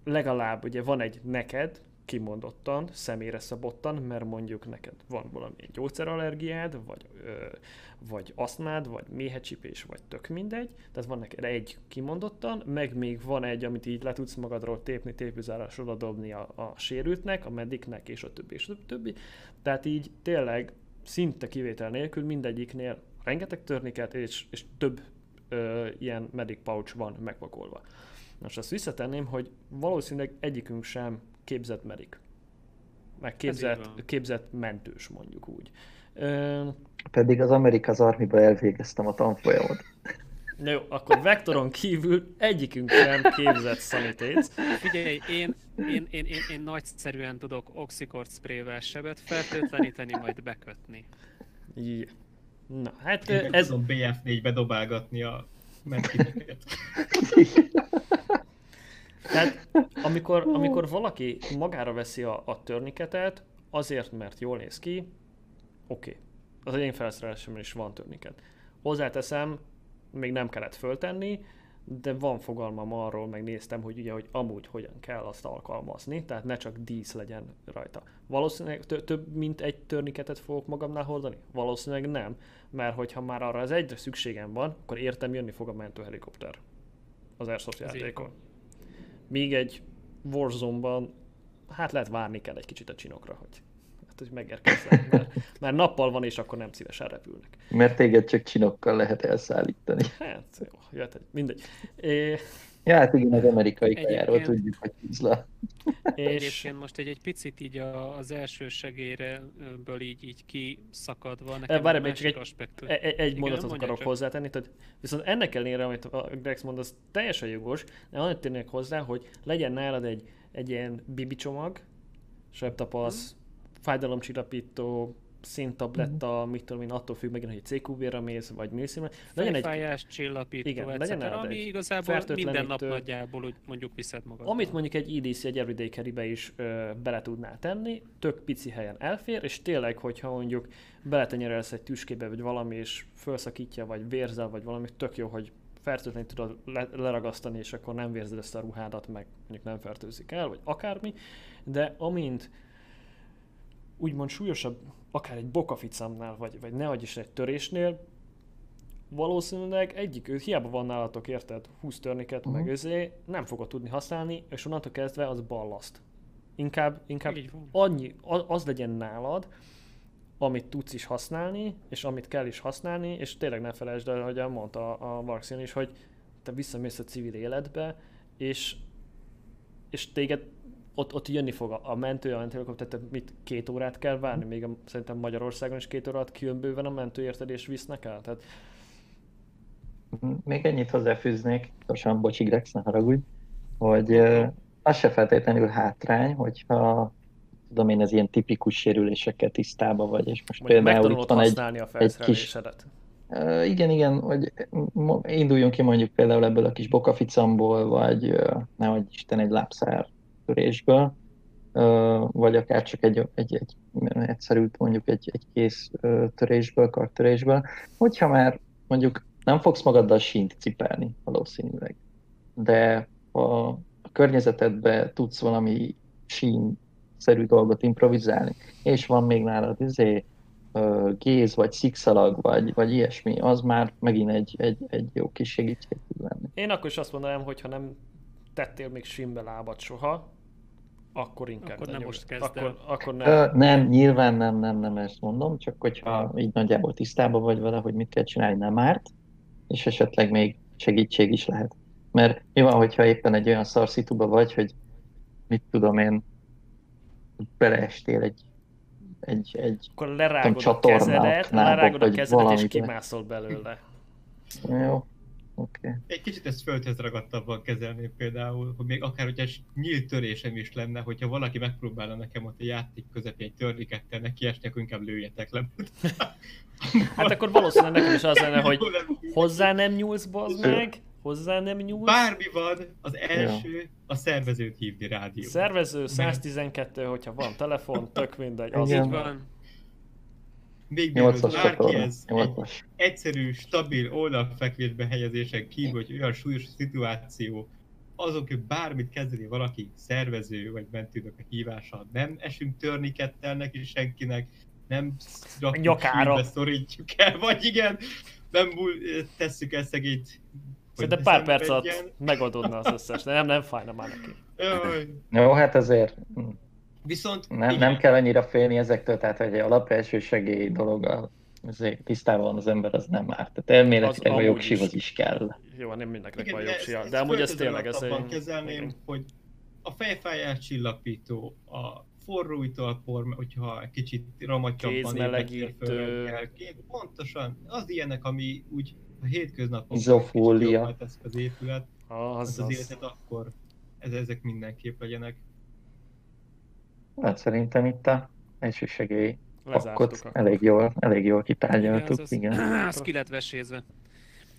legalább ugye van egy neked, kimondottan, személyre szabottan, mert mondjuk neked van valami gyógyszerallergiád, vagy, ö, vagy asztmád, vagy méhecsipés, vagy tök mindegy, tehát van neked egy kimondottan, meg még van egy, amit így le tudsz magadról tépni, tépőzárás oda dobni a, a sérültnek, a mediknek, és a többi, és a többi. Tehát így tényleg szinte kivétel nélkül mindegyiknél rengeteg törniket, és, és több ö, ilyen medic pouch van megpakolva. Most azt visszatenném, hogy valószínűleg egyikünk sem képzett medik. Meg képzett, képzett mentős mondjuk úgy. Ö, Pedig az Amerika az Armiba elvégeztem a tanfolyamot. Na jó, akkor vektoron kívül egyikünk sem képzett szanitéc. Figyelj, én, én, én, én, én nagyszerűen tudok oxikort sprével sebet fertőtleníteni, majd bekötni. Jé. Na, hát Én ez, tudom BF4-be dobálgatni a medkiteket. *laughs* Tehát amikor, amikor valaki magára veszi a, a törniketet, azért, mert jól néz ki, oké. Okay. Az én felszerelésemben is van törniket. Hozzáteszem, még nem kellett föltenni, de van fogalmam arról, megnéztem, hogy ugye, hogy amúgy hogyan kell azt alkalmazni, tehát ne csak dísz legyen rajta. Valószínűleg tö- több mint egy törniketet fogok magamnál hordani? Valószínűleg nem, mert hogyha már arra az egyre szükségem van, akkor értem jönni fog a mentőhelikopter az Airsoft játékon. Míg egy Warzone-ban, hát lehet várni kell egy kicsit a csinokra, hogy, hát, hogy megérkezzen, *laughs* mert, mert nappal van, és akkor nem szívesen repülnek. Mert téged csak csinokkal lehet elszállítani. Hát, jó, jöhet egy, mindegy. É, Ja, hát igen, az amerikai kajáról tudjuk, hogy és Egyébként most egy, egy picit így a, az első segélyből így, így kiszakadva, nekem Eh, várj, a még csak másik egy- aspektus. e- e- egy mondatot mondjad akarok csak. hozzátenni, tehát viszont ennek ellenére, amit a Grex mond, az teljesen jogos, de annyit tennék hozzá, hogy legyen nálad egy, egy ilyen bibi csomag, sebtapasz, fájdalomcsillapító, színtabletta, mit tudom én, attól függ megint, hogy egy CQB-ra mész, vagy mészimre. Legyen egy, csillapító, Igen, legyen nálad ami egy igazából minden nap nagyjából úgy mondjuk viszed magad. amit mondjuk egy EDC, egy Everyday carry is ö, bele tudnál tenni, tök pici helyen elfér, és tényleg, hogyha mondjuk beletenyerelsz egy tüskébe, vagy valami, és felszakítja, vagy vérzel, vagy valami, tök jó, hogy fertőtlenül tudod le, leragasztani, és akkor nem vérzed ezt a ruhádat, meg mondjuk nem fertőzik el, vagy akármi, de amint úgymond súlyosabb, akár egy bokaficamnál, vagy, vagy ne adj is egy törésnél, valószínűleg egyik, ő hiába van nálatok, érted, 20 törniket, uh-huh. meg Mhm. özé, nem fogod tudni használni, és onnantól kezdve az ballaszt. Inkább, inkább annyi, a- az legyen nálad, amit tudsz is használni, és amit kell is használni, és tényleg ne felejtsd el, hogy mondta a Marxian is, hogy te visszamész a civil életbe, és, és téged ott, ott jönni fog a, a mentő, a mentőhelikopter, tehát mit két órát kell várni, még a, szerintem Magyarországon is két órát kijön bőven a mentő, érted, és visznek el, tehát Még ennyit hozzáfűznék, gyorsan, bocsi Grex, ne haragudj, hogy az se feltétlenül hátrány, hogyha tudom én, ez ilyen tipikus sérülésekkel tisztában vagy, és most mondjuk például itt van egy, a egy kis. Ö, igen, igen, hogy induljunk ki mondjuk például ebből a kis bokaficamból, vagy ö, nehogy Isten egy lábszár törésből, ö, vagy akár csak egy, egy, egy egyszerű mondjuk egy, egy kész törésből, kartörésből, hogyha már mondjuk nem fogsz magaddal sínt cipelni valószínűleg, de a, a környezetedbe tudsz valami sín-szerű dolgot improvizálni, és van még nálad izé, géz, vagy szikszalag, vagy, vagy ilyesmi, az már megint egy, egy, egy jó kis segítség tud lenni. Én akkor is azt mondanám, hogy ha nem tettél még simbe lábat soha, akkor inkább Akkor ne nem most kezd el. akkor, akkor nem. Ö, nem, nyilván nem, nem, nem ezt mondom, csak hogyha így nagyjából tisztában vagy vele, hogy mit kell csinálni, nem árt, és esetleg még segítség is lehet. Mert mi van, hogyha éppen egy olyan szarszituba vagy, hogy mit tudom én, beleestél egy, egy, egy Akkor lerágod a kezedet, lerágod a kezedet, és kimászol belőle. jó, oké. Okay. Egy kicsit ezt földhöz ragadtabban kezelném például, hogy még akár hogyha egy nyílt törésem is lenne, hogyha valaki megpróbálna nekem ott a játék közepén egy törlikettel neki esni, akkor inkább lőjetek le. *laughs* Hát akkor valószínűleg nekem is az lenne, *laughs* hogy hozzá nem nyúlsz, bazd meg, hozzá nem nyúlsz. Bármi van, az első a szervezőt hívni rádió. Szervező 112, hogyha van telefon, tök mindegy. Az Igen. Így van. Még mielőtt 8-as bárki ez egy 8-as. egyszerű, stabil oldalfekvésbe helyezésen kívül, hogy olyan súlyos szituáció, azok, hogy bármit kezdeni valaki szervező vagy mentőnök a hívása, nem esünk törnikettel neki senkinek, nem rakjuk Nyakára. sírbe, szorítjuk el, vagy igen, nem tesszük el szegényt. Szerintem ne pár perc alatt megoldódna az összes, de nem, nem fájna már neki. Jó, hát azért hm, Viszont nem, igen, nem kell annyira félni ezektől, tehát hogy egy alapelső segély dologgal azért tisztában van az ember, az nem árt. Tehát elméletileg Az a jogsiv is. az is kell. Jó, nem mindenkinek Igen, van de jogsia, de amúgy ez tényleg ez egy... kezelném, igen. hogy a fejfájás csillapító, a forró italpor, hogyha egy kicsit ramatyabban Kézmelegítő. pontosan, az ilyenek, ami úgy a hétköznapokban Izofólia. teszik az épület, az, az, az az. életet, akkor ez, ezek mindenképp legyenek. Hát szerintem itt a segély Lezártuk pakkot akkor. elég jól, elég jól kitárgyaltuk, az, igen. az *laughs* ki lett vesézve. De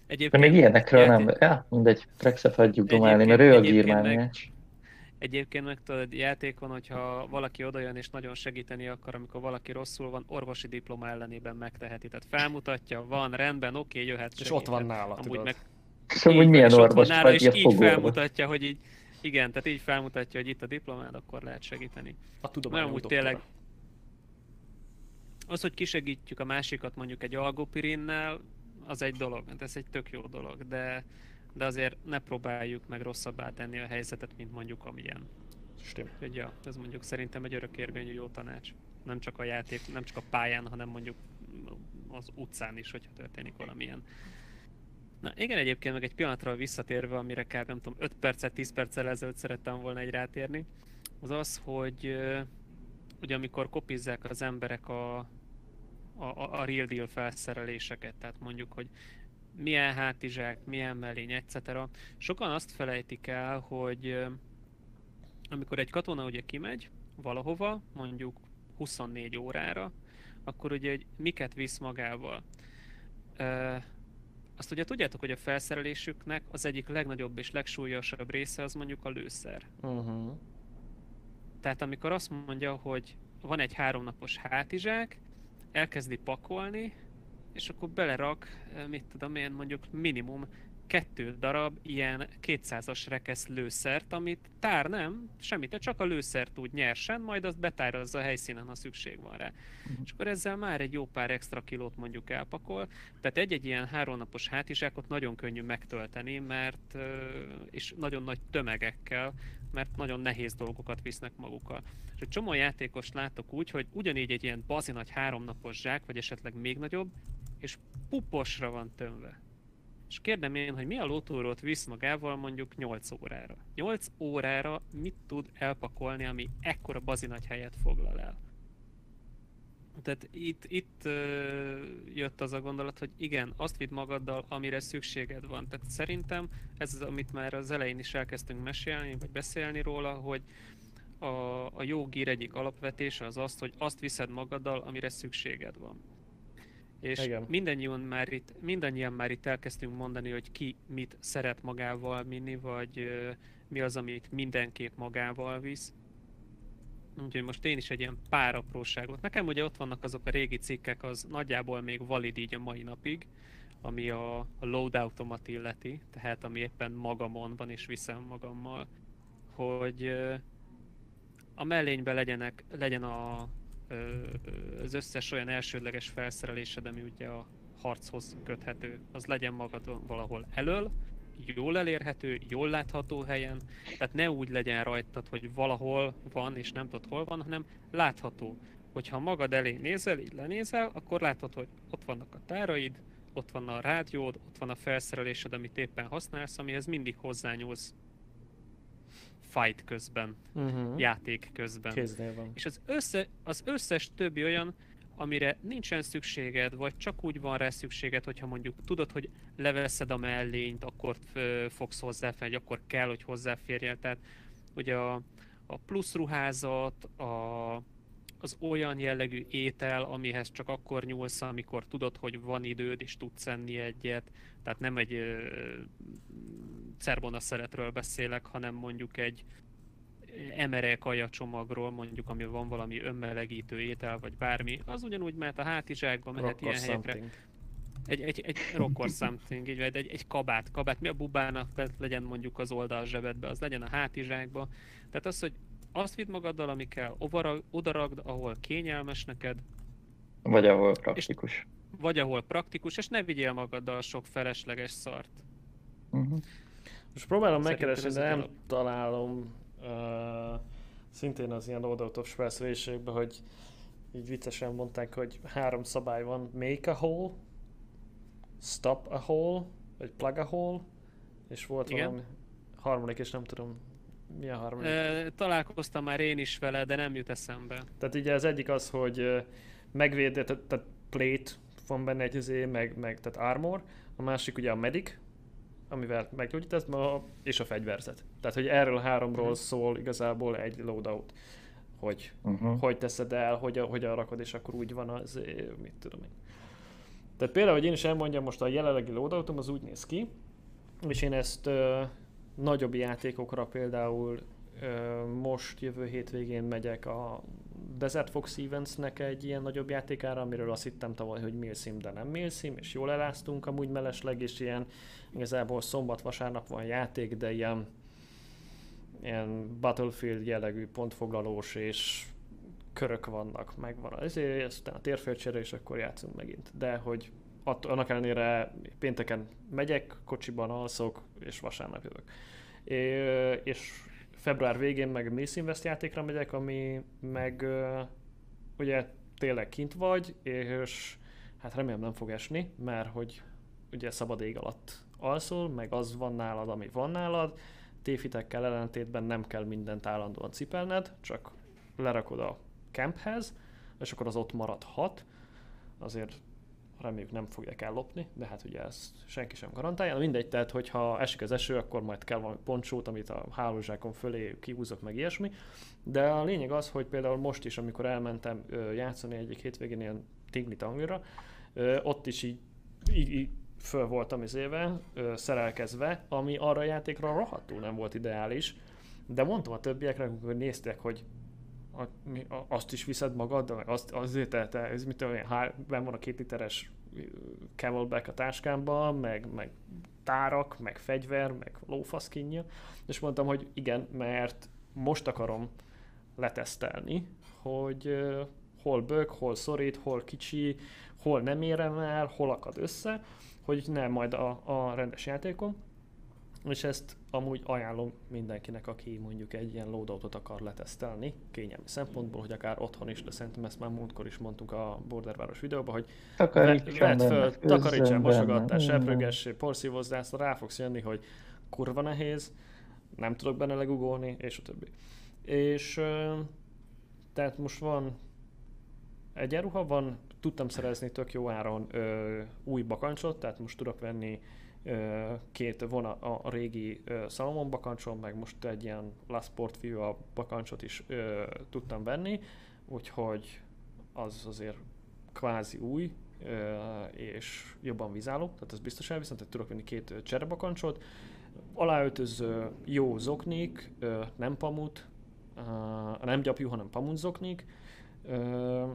Egyébként, még ilyenekről nem, játék- ja, mindegy, Trexet hagyjuk domálni, mert Egyébként- ő a gírmániás. Egyébként meg tudod, játékon, hogyha valaki odajön és nagyon segíteni akar, amikor valaki rosszul van, orvosi diploma ellenében megteheti. Tehát felmutatja, van, rendben, oké, jöhet És ott van nála, Amúgy tudod. meg Szóval, milyen és ott van orvos nála, vagy, és ilyen így felmutatja, hogy így, igen, tehát így felmutatja, hogy itt a diplomád, akkor lehet segíteni. A tudomány Nem, úgy tényleg. Az, hogy kisegítjük a másikat mondjuk egy algopirinnel, az egy dolog, hát ez egy tök jó dolog, de, de azért ne próbáljuk meg rosszabbá tenni a helyzetet, mint mondjuk amilyen. Stim. Úgyhogy ja, ez mondjuk szerintem egy örökérvényű jó tanács. Nem csak a játék, nem csak a pályán, hanem mondjuk az utcán is, hogyha történik valamilyen. Na igen, egyébként meg egy pillanatra visszatérve, amire kb. nem tudom, 5 percet, 10 perccel ezelőtt szerettem volna egy rátérni, az az, hogy ugye amikor kopizzák az emberek a, a, a real deal felszereléseket, tehát mondjuk, hogy milyen hátizsák, milyen mellény, etc. Sokan azt felejtik el, hogy amikor egy katona ugye kimegy valahova, mondjuk 24 órára, akkor ugye hogy miket visz magával. Azt ugye tudjátok, hogy a felszerelésüknek az egyik legnagyobb és legsúlyosabb része az mondjuk a lőszer. Uh-huh. Tehát amikor azt mondja, hogy van egy háromnapos hátizsák, elkezdi pakolni, és akkor belerak, eh, mit tudom én, mondjuk minimum kettő darab ilyen 200-as rekesz lőszert, amit tár nem, semmit, csak a lőszert úgy nyersen, majd azt betárazza a helyszínen, ha szükség van rá. És akkor ezzel már egy jó pár extra kilót mondjuk elpakol. Tehát egy-egy ilyen háromnapos hátizsákot nagyon könnyű megtölteni, mert és nagyon nagy tömegekkel, mert nagyon nehéz dolgokat visznek magukkal. És egy csomó játékos látok úgy, hogy ugyanígy egy ilyen bazi nagy háromnapos zsák, vagy esetleg még nagyobb, és puposra van tömve. És kérdem én, hogy mi a lótúrót visz magával mondjuk 8 órára. 8 órára mit tud elpakolni, ami ekkora bazi nagy helyet foglal el? Tehát itt, itt ö, jött az a gondolat, hogy igen, azt vidd magaddal, amire szükséged van. Tehát szerintem ez az, amit már az elején is elkezdtünk mesélni, vagy beszélni róla, hogy a, a jó gír egyik alapvetése az azt, hogy azt viszed magaddal, amire szükséged van. És Igen. mindannyian már, itt, mindannyian már itt elkezdtünk mondani, hogy ki mit szeret magával vinni, vagy ö, mi az, amit mindenképp magával visz. Úgyhogy most én is egy ilyen pár apróságot. Nekem ugye ott vannak azok a régi cikkek, az nagyjából még valid így a mai napig, ami a, a loadoutomat illeti, tehát ami éppen magamon van és viszem magammal, hogy ö, a mellényben legyenek, legyen a, az összes olyan elsődleges felszerelésed, ami ugye a harchoz köthető, az legyen magadon valahol elől, jól elérhető, jól látható helyen, tehát ne úgy legyen rajtad, hogy valahol van és nem tudod hol van, hanem látható. Hogyha magad elé nézel, így lenézel, akkor látod, hogy ott vannak a táraid, ott van a rádiód, ott van a felszerelésed, amit éppen használsz, amihez mindig hozzányúlsz fight közben, Uh-huh. játék közben. Kéznél van. És az, össze, az összes többi olyan, amire nincsen szükséged, vagy csak úgy van rá szükséged, hogyha mondjuk tudod, hogy leveszed a mellényt, akkor fogsz hozzáférni, vagy akkor kell, hogy hozzáférjél. Tehát ugye a, a plusz ruházat, a, az olyan jellegű étel, amihez csak akkor nyúlsz, amikor tudod, hogy van időd, és tudsz enni egyet. Tehát nem egy ö, cerbona szeretről beszélek, hanem mondjuk egy, emere kajacsomagról, mondjuk, ami van valami önmelegítő étel, vagy bármi, az ugyanúgy mehet a hátizsákba, mehet Rock ilyen helyekre. something. Egy, egy, egy rock or something, így, vagy egy, egy kabát, kabát, mi a bubának be- legyen mondjuk az oldal zsebedbe, az legyen a hátizsákba. Tehát az, hogy azt vidd magaddal, ami kell, odarag- odaragd, ahol kényelmes neked, Vagy ahol praktikus. vagy ahol praktikus, és ne vigyél magaddal sok felesleges szart. Uh-huh. Most próbálom megkeresni, de nem dolog. találom uh, szintén az ilyen loadoutos felszerelésekben, hogy így viccesen mondták, hogy három szabály van. Make a hole, stop a hole, vagy plug a hole, és volt Igen. valami harmadik, és nem tudom mi a harmadik. Ö, találkoztam már én is vele, de nem jut eszembe. Tehát ugye az egyik az, hogy ö, megvéd, tehát, tehát plate van benne egy izé, meg, meg tehát armor, a másik ugye a medic, amivel meggyógyítasz, és a fegyverzet. Tehát, hogy erről a háromról Mhm. szól igazából egy loadout, hogy Uh-huh. hogy teszed el, hogy, hogyan rakod, és akkor úgy van az, mit tudom én. Tehát például, hogy én is elmondjam, most a jelenlegi loadoutom az úgy néz ki, és én ezt nagyobb játékokra például most jövő hétvégén megyek a Desert Fox Eventsnek egy ilyen nagyobb játékára, amiről azt hittem tavaly, hogy Milsim, de nem Milsim, és jól eláztunk amúgy mellesleg, és ilyen igazából szombat-vasárnap van játék, de ilyen ilyen Battlefield jellegű pontfoglalós és körök vannak, megvan ezért, aztán a térfélcsere, és akkor játszunk megint. De hogy att- annak ellenére pénteken megyek, kocsiban alszok, és vasárnap jövök. É, és február végén meg Mace Invest játékra megyek, ami meg ugye tényleg kint vagy, és hát remélem nem fog esni, mert hogy ugye szabad ég alatt alszol, meg az van nálad, ami van nálad, téfitekkel ellentétben nem kell mindent állandóan cipelned, csak lerakod a camphez, és akkor az ott maradhat. Azért reméljük nem fogják ellopni, de hát ugye ezt senki sem garantálja. Na mindegy, tehát hogyha esik az eső, akkor majd kell valami poncsót, amit a hálózsákon fölé kihúzok, meg ilyesmi. De a lényeg az, hogy például most is, amikor elmentem játszani egyik hétvégén ilyen Tigni Tangira, ott is így, így, így föl voltam izével, ö, szerelkezve, ami arra a játékra rohadtul nem volt ideális. De mondtam a többieknek, amikor néztek, hogy mi, azt is viszed magaddal, meg azt, azért te, te ez mit tudom én, há, benn van a két literes camelback a táskámban, meg, meg tárak, meg fegyver, meg lófaszkinja, és mondtam, hogy igen, mert most akarom letesztelni, hogy hol bök, hol szorít, hol kicsi, hol nem érem el, hol akad össze, hogy nem majd a, a rendes játékon. És ezt amúgy ajánlom mindenkinek, aki mondjuk egy ilyen loadoutot akar letesztelni, kényelmi szempontból, hogy akár otthon is, de szerintem ezt már múltkor is mondtuk a Borderváros videóban, hogy Takarítson vedd föl, főzzön mosogattál, porszívózzál, aztán rá fogsz jönni, hogy kurva nehéz, nem tudok benne legugolni, és a többi. És tehát most van egyenruha, van, tudtam szerezni tök jó áron ö, új bakancsot, tehát most tudok venni két von a, régi Salomon bakancson, meg most egy ilyen La Sport View a bakancsot is ö, tudtam venni, úgyhogy az azért kvázi új, ö, és jobban vizáló, tehát ez biztos elviszem, tehát tudok venni két cserebakancsot, aláöltöző jó zoknik, ö, nem pamut, ö, nem gyapjú, hanem pamut zoknik, ö,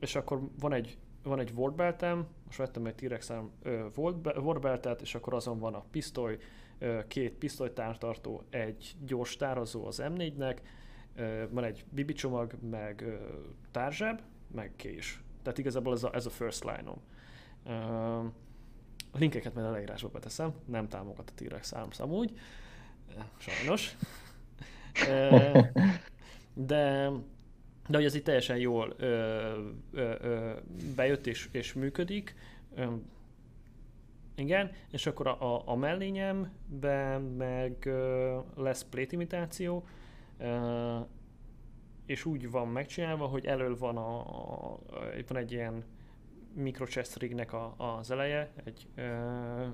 és akkor van egy van egy wardbeltem, most vettem egy T-Rex wardbeltet, és akkor azon van a pisztoly, két pisztolytártartó, egy gyors tározó az M4-nek, ö, van egy bibi csomag, meg tárzseb, meg kés. Tehát igazából ez a, ez a first line-om. A linkeket majd a leírásba beteszem, nem támogat a T-Rex Arms amúgy, ö, sajnos. *laughs* De de hogy ez itt teljesen jól ö, ö, ö, bejött és, és működik. Ö, igen, és akkor a, a, a mellényemben meg ö, lesz plate imitáció, ö, és úgy van megcsinálva, hogy elől van, a, a, van egy ilyen microchest rignek a, az eleje, egy, ö,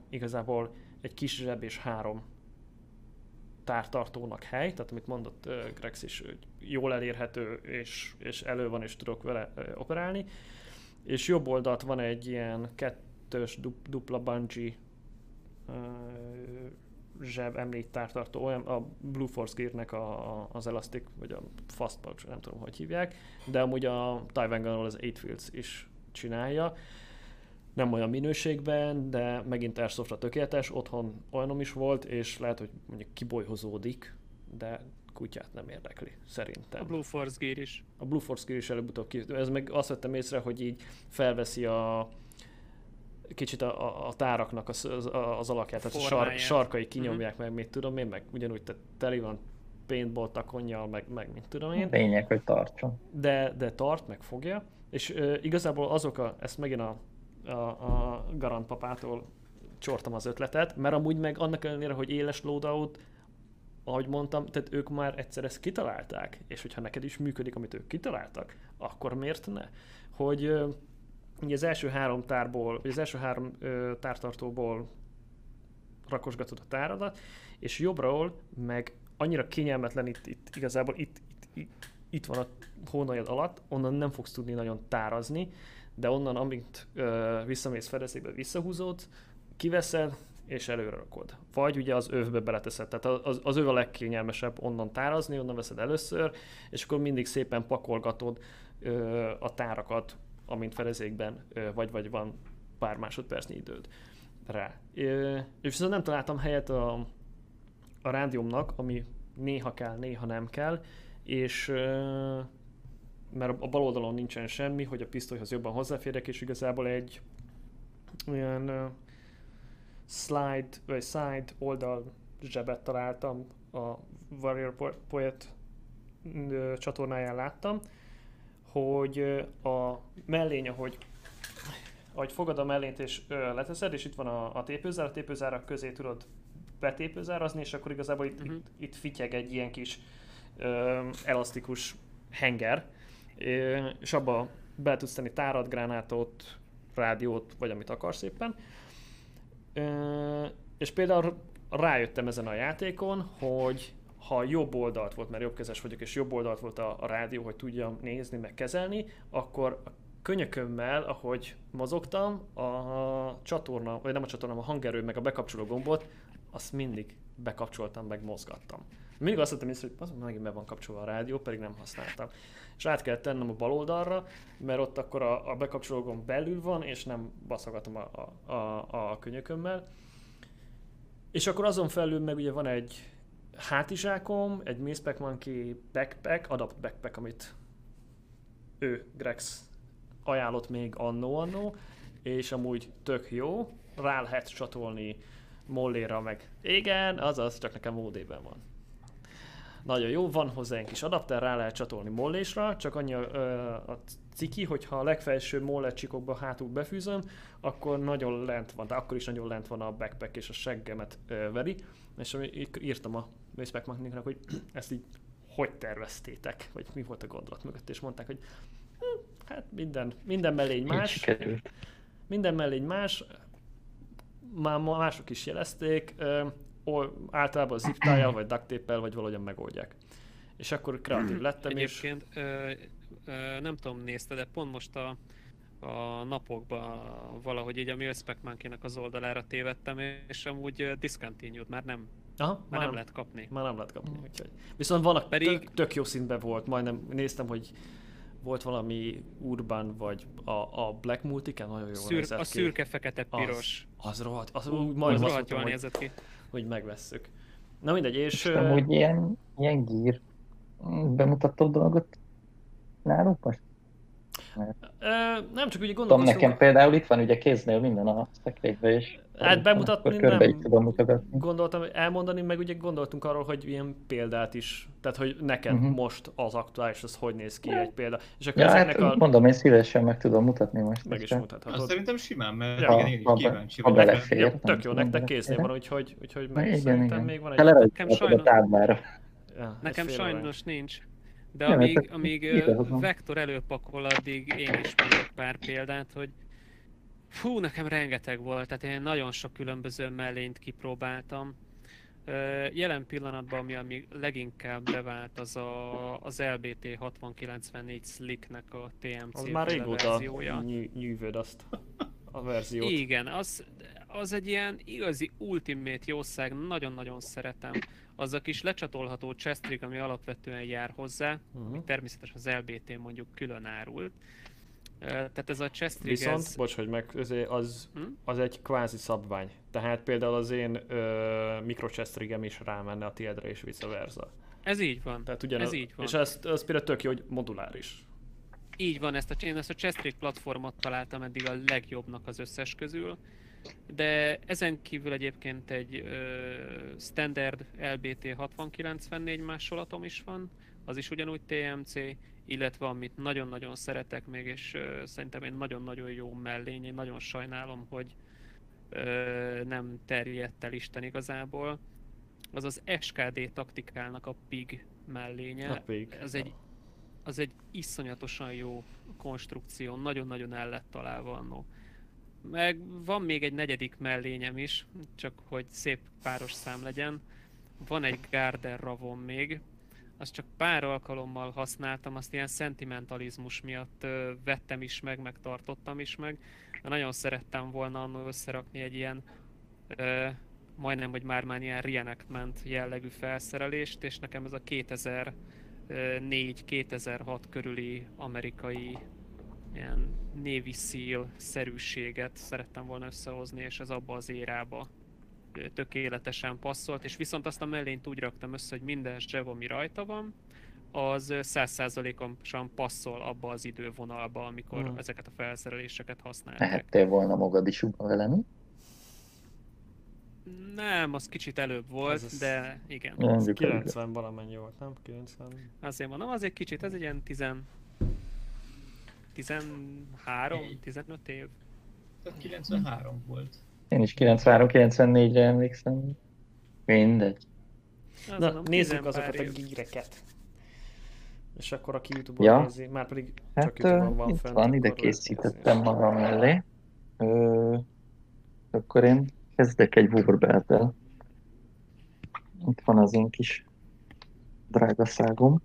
igazából egy kis zseb és három tártartónak hely, tehát amit mondott Grex is, hogy jól elérhető, és, és elő van, és tudok vele operálni. És jobb oldalt van egy ilyen kettős dup, dupla bungee zseb emlék tártartó, olyan a Blue Force Gear-nek a, a, az Elastic, vagy a Fast Pouch, nem tudom, hogy hívják, de amúgy a Taiwan Gun az 8 Fields is csinálja nem olyan minőségben, de megint Airsoftra tökéletes, otthon olyanom is volt, és lehet, hogy mondjuk kibolyhozódik, de kutyát nem érdekli, szerintem. A Blue Force Gear is. A Blue Force Gear is előbb-utóbb ki... Ez meg azt vettem észre, hogy így felveszi a kicsit a, a, a táraknak az, az, az alakját, tehát a sar, Formáját. sarkai kinyomják meg, mit tudom én, meg ugyanúgy te, teli van paintball takonnyal, meg, meg mit tudom én Lényeg, hogy tartson. de, de tart, meg fogja, és ö, igazából azok a, ezt megint a, a, a Garant papától csortam az ötletet, mert amúgy meg annak ellenére, hogy éles loadout, ahogy mondtam, tehát ők már egyszer ezt kitalálták, és hogyha neked is működik, amit ők kitaláltak, akkor miért ne? Hogy ugye az első három tárból, vagy az első három ö, tártartóból rakosgatod a táradat, és jobbról meg annyira kényelmetlen itt, itt igazából itt, itt, itt, itt van a hónaljad alatt, onnan nem fogsz tudni nagyon tárazni, de onnan, amint ö, visszamész fedezékbe, visszahúzod, kiveszed, és előre rakod. Vagy ugye az övbe beleteszed, tehát az, az öv a legkényelmesebb onnan tárazni, onnan veszed először, és akkor mindig szépen pakolgatod ö, a tárakat, amint fedezékben ö, vagy, vagy van pár másodpercnyi időd rá. Ö, és viszont nem találtam helyet a, a rádiumnak, ami néha kell, néha nem kell, és ö, mert a bal oldalon nincsen semmi, hogy a pisztolyhoz jobban hozzáférjek, és igazából egy olyan slide, vagy side oldal zsebet találtam a Warrior Po- Poet csatornáján láttam, hogy a mellény, ahogy ahogy fogad a mellényt és leteszed, és itt van a, a tépőzár, a tépőzárak közé tudod betépőzárazni, és akkor igazából itt, Mhm. itt, itt fityeg egy ilyen kis ö, elasztikus henger, és abba be tudsz tenni tárat, gránátot, rádiót, vagy amit akarsz éppen. És például rájöttem ezen a játékon, hogy ha jobb oldalt volt, mert jobbkezes vagyok, és jobb oldalt volt a, a rádió, hogy tudjam nézni, meg kezelni, akkor a könyökömmel, ahogy mozogtam, a csatorna, vagy nem a csatorna, a hangerő, meg a bekapcsoló gombot, azt mindig bekapcsoltam, meg mozgattam. Mindig azt hittem hogy az megint be van kapcsolva a rádió, pedig nem használtam. És át kell tennem a bal oldalra, mert ott akkor a, a bekapcsoló gomb belül van, és nem baszogatom a, a, a, a könyökömmel. És akkor azon felül meg ugye van egy hátizsákom, egy Mispec Monkey backpack, adapt backpack, amit ő, Grex ajánlott még annó-annó, és amúgy tök jó, rá lehet csatolni molléra meg. Igen, azaz, csak nekem módében van. Nagyon jó, van hozzá egy kis adapter, rá lehet csatolni mollésra, csak annyi a, a ciki, hogyha a legfelső mollet csikokba hátul befűzöm, akkor nagyon lent van, de akkor is nagyon lent van a backpack és a seggemet ö, veri, és írtam a Wastepack Magniknak, hogy *clears throat* ezt így hogy terveztétek, vagy mi volt a gondolat mögött, és mondták, hogy hm, hát minden, minden mellény más, minden mellény más, már mások is jelezték, általában zip vagy duct tape vagy valahogyan megoldják. És akkor kreatív lettem, és Egyébként ö, ö, nem tudom, nézte, de pont most a, a napokban valahogy így a Monkey-nak az oldalára tévedtem, és amúgy discontinued, már nem, Aha, már nem lehet kapni. Már nem lehet kapni, úgyhogy. Viszont vannak Pedig... Tök, tök jó színben volt, majdnem néztem, hogy volt valami Urban, vagy a, a Black Multiken, nagyon jó nézett a ki. szürke, fekete, piros. Az, az rohadt, az, Ú, úgy az rohadt jól nézett ki. Hogy megvesszük. Na mindegy, és... És ö, amúgy ilyen, ilyen gír bemutató dolgot nálunk most? ö, nem csak ugye gondolkoztunk... nekem például itt van ugye kéznél minden a szekrényben, és Hát bemutatni nem tudom gondoltam elmondani, meg ugye gondoltunk arról, hogy ilyen példát is, tehát hogy neked Mhm. most az aktuális, az hogy néz ki egy példa. És akkor Ja, hát a... mondom, én szívesen meg tudom mutatni most. Meg is mutathatod. Azt szerintem simán, mert Ja, igen, én ha is be- kíváncsi ha vagyok. belefér. Jó, nem tök jó, tudom, nektek késznél van, úgyhogy, úgyhogy meg Igen, szerintem igen. még van egy... Nekem a sajnos- táblára. Ja, Nekem sajnos nincs. De Nem, amíg, amíg. Vektor előpakol, addig én is mondok pár példát, hogy fú, nekem rengeteg volt, tehát én nagyon sok különböző mellényt kipróbáltam. Jelen pillanatban, ami, ami leginkább bevált, az a, az LBT 6094 Slicknek a TMC Az már régóta nyűvöd azt a verziót. Igen, az, az egy ilyen igazi ultimate jószág, nagyon-nagyon szeretem. Az a kis lecsatolható chestrig, ami alapvetően jár hozzá, Uh-huh. természetesen az LBT mondjuk külön árult. Tehát ez a chestrig, Viszont, ez... bocs, hogy meg, az, Hm? az egy kvázi szabvány. Tehát például az én ö, mikrochestrigem is rámenne a tiédre és vice versa. ez így van. Tehát ugyanaz, Ez így van. És ez, ez például tök jó, hogy moduláris. Így van, ezt a, én ezt a chestrig platformot találtam eddig a legjobbnak az összes közül. De ezen kívül egyébként egy ö, standard LBT 6094 másolatom is van, az is ugyanúgy TMC, illetve amit nagyon-nagyon szeretek még, és szerintem egy nagyon-nagyon jó mellény, én nagyon sajnálom, hogy nem terjedt el Isten igazából, az az SKD taktikálnak a PIG mellénye. A pig. Ez egy az egy iszonyatosan jó konstrukció, nagyon-nagyon el lett találva annó. Meg van még egy negyedik mellényem is, csak hogy szép páros szám legyen. Van egy Garden Ravon még, azt csak pár alkalommal használtam, azt ilyen szentimentalizmus miatt vettem is meg, megtartottam is meg. De nagyon szerettem volna annól összerakni egy ilyen ö, majdnem, hogy már már ilyen reenactment jellegű felszerelést, és nekem ez a 2004-2006 körüli amerikai ilyen Navy Seal szerűséget szerettem volna összehozni, és ez abba az érába tökéletesen passzolt, és viszont azt a mellényt úgy raktam össze, hogy minden zseb, ami rajta van, az ö, 100%-osan passzol abba az idővonalba, amikor Hmm. ezeket a felszereléseket használták. Mehettél volna Mogadisúba vele, mi? Nem, az kicsit előbb volt, Az az- de igen. Ez Mondjuk 90 valamennyi volt, nem? 90. Azért mondom, az egy kicsit, ez egy ilyen 10... 13, 15 év. Tehát 93 volt. Én is 93-94-re emlékszem. Mindegy. Az Na, nézzük 10 azokat a gíreket. És akkor aki Youtube-on Ja. nézi, már pedig Hát csak Youtube-on van itt fent, van, ide készítettem magam mellé. Ö, akkor én kezdek egy Warbelt-tel. Itt van az én kis drágaságom.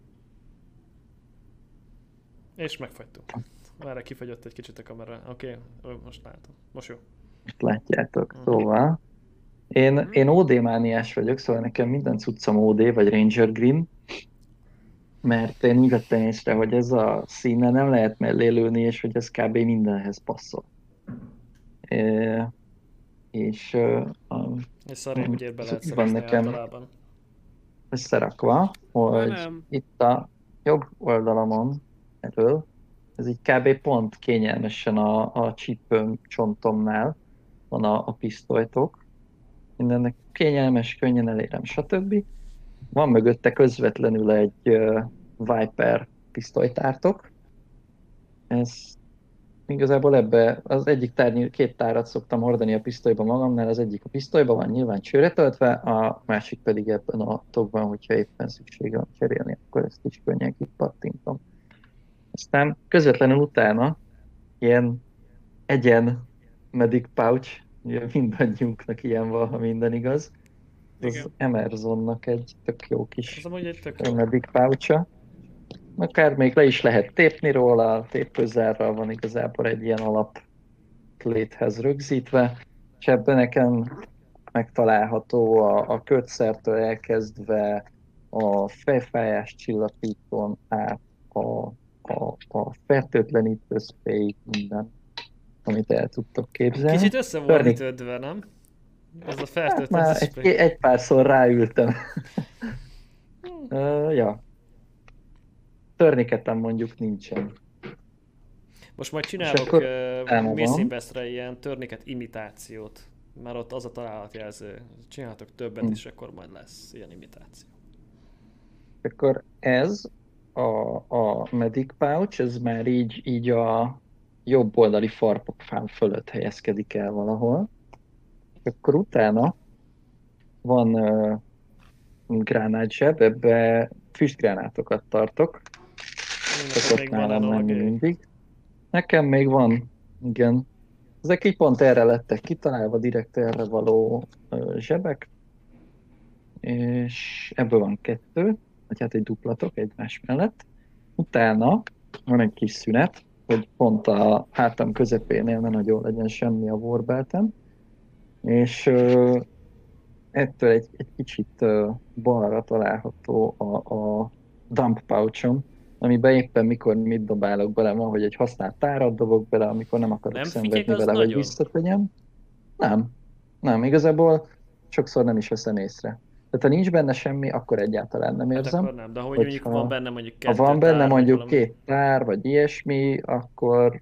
És megfagytunk. Már kifagyott egy kicsit a kamera. Oké, okay, most látom. Most jó. Most látjátok. Mhm. Szóval én, én OD mániás vagyok, szóval nekem minden cuccom OD vagy Ranger Green, mert én úgy vettem észre, hogy ez a színe nem lehet mellé lőni, és hogy ez kb. mindenhez passzol. É, és a- És szarén úgy ér Van nekem. általában. összerakva, hogy Nem. itt a jobb oldalamon erről, ez így kb. pont kényelmesen a, a csípőm csontomnál van a, a pisztolytok. Mindennek kényelmes, könnyen elérem, stb. Van mögötte közvetlenül egy uh, Viper pisztolytártok. Ez igazából ebbe az egyik tárnyi, két tárat szoktam hordani a pisztolyba magamnál, az egyik a pisztolyba van nyilván csőre töltve, a másik pedig ebben a tokban, hogyha éppen szüksége van cserélni, akkor ezt is könnyen kipattintom. Aztán közvetlenül utána ilyen egyen medic pouch, ugye mindannyiunknak ilyen van, ha minden igaz. Az Igen. Emersonnak egy tök jó kis Ez amúgy egy tök jó. medic pouch Akár még le is lehet tépni róla, tépőzárral van igazából egy ilyen alap léthez rögzítve, és ebben nekem megtalálható a, a kötszertől elkezdve a fejfájás csillapítón át a, a, a fertőtlenítő spray minden, amit el tudtok képzelni. Kicsit össze volt Törni. kötve, nem? Ez a Hát már spray. egy, egy párszor ráültem. *laughs* uh, ja. Törniketem mondjuk nincsen. Most majd És csinálok akkor uh, elmondom. Mész Investre ilyen törniket imitációt. Mert ott az a találatjelző. Csinálhatok többet Hm. is, akkor majd lesz ilyen imitáció. Akkor ez a, a medic pouch, ez már így, így a jobb oldali farpokfán fölött helyezkedik el valahol. Akkor utána van uh, gránátzseb, ebbe füstgránátokat tartok. Még van nálam analógiai. mindig. Nekem még van, igen. Ezek így pont erre lettek kitalálva, direkt erre való ö, zsebek. És ebből van kettő, vagy hát egy duplatok egymás mellett. Utána van egy kis szünet, hogy pont a hátam közepénél ne nagyon legyen semmi a warbeltem. És ö, ettől egy, egy kicsit ö, balra található a, a dump pouchom, amiben éppen mikor mit dobálok bele, van, hogy egy használt tárat dobok bele, amikor nem akarok Nem szenvedni vele, hogy nagyon. visszategyem. Nem. Nem, igazából sokszor nem is veszem észre. Tehát ha nincs benne semmi, akkor egyáltalán nem Hát érzem. akkor nem, de hogy mondjuk van benne mondjuk Ha kettő van benne tár, mondjuk valami- két tár, vagy ilyesmi, akkor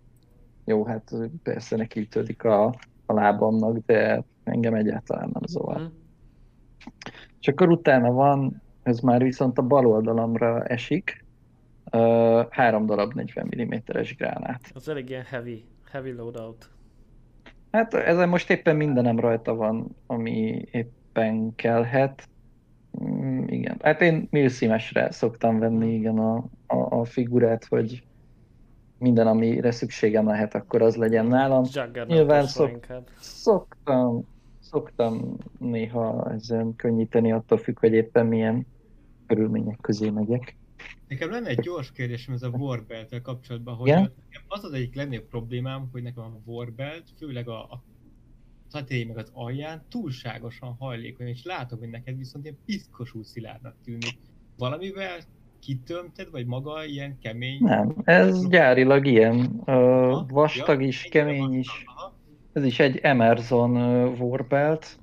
jó, hát persze nekiütődik a, a lábamnak, de engem egyáltalán nem zavar. Hm. És akkor utána van, ez már viszont a bal oldalamra esik, ö, három darab 40 mm-es gránát. Az elég ilyen heavy, heavy loadout. Hát ezen most éppen mindenem rajta van, ami éppen kellhet. Mm, igen. Hát én milszímesre szoktam venni, igen, a, a, a figurát, hogy minden, amire szükségem lehet, akkor az legyen nálam. Juggernaut Nyilván szok... inkább. Szoktam, szoktam néha ezen könnyíteni, attól függ, hogy éppen milyen körülmények közé megyek. Nekem lenne egy gyors kérdésem ez a warbelt kapcsolatban, hogy nekem az az egyik legnagyobb problémám, hogy nekem a warbelt, főleg a, a tetején meg az alján túlságosan hajlékony, és látom, hogy neked viszont ilyen piszkosú szilárdnak tűnik. Valamivel kitömted, vagy maga ilyen kemény? Nem, ez gyárilag ilyen. Ö, Aha, vastag ja, is, kemény is. aha. Ez is egy Emerson Warbelt.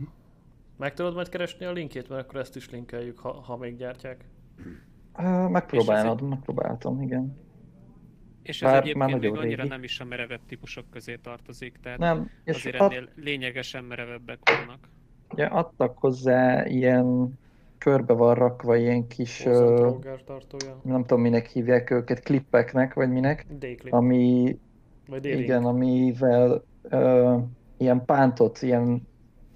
Meg tudod majd keresni a linkjét, mert akkor ezt is linkeljük, ha, ha még gyártják. Megpróbálod, megpróbáltam, igen. És ez Bár egyébként már még annyira régi. nem is a merevebb típusok közé tartozik, tehát Nem, és azért ad, ennél lényegesen merevebbek vannak. ugye adtak hozzá ilyen körbe van rakva ilyen kis, ö, nem tudom minek hívják őket, klippeknek, vagy minek, D-clip. ami, Vagy igen, amivel ö, ilyen pántot, ilyen,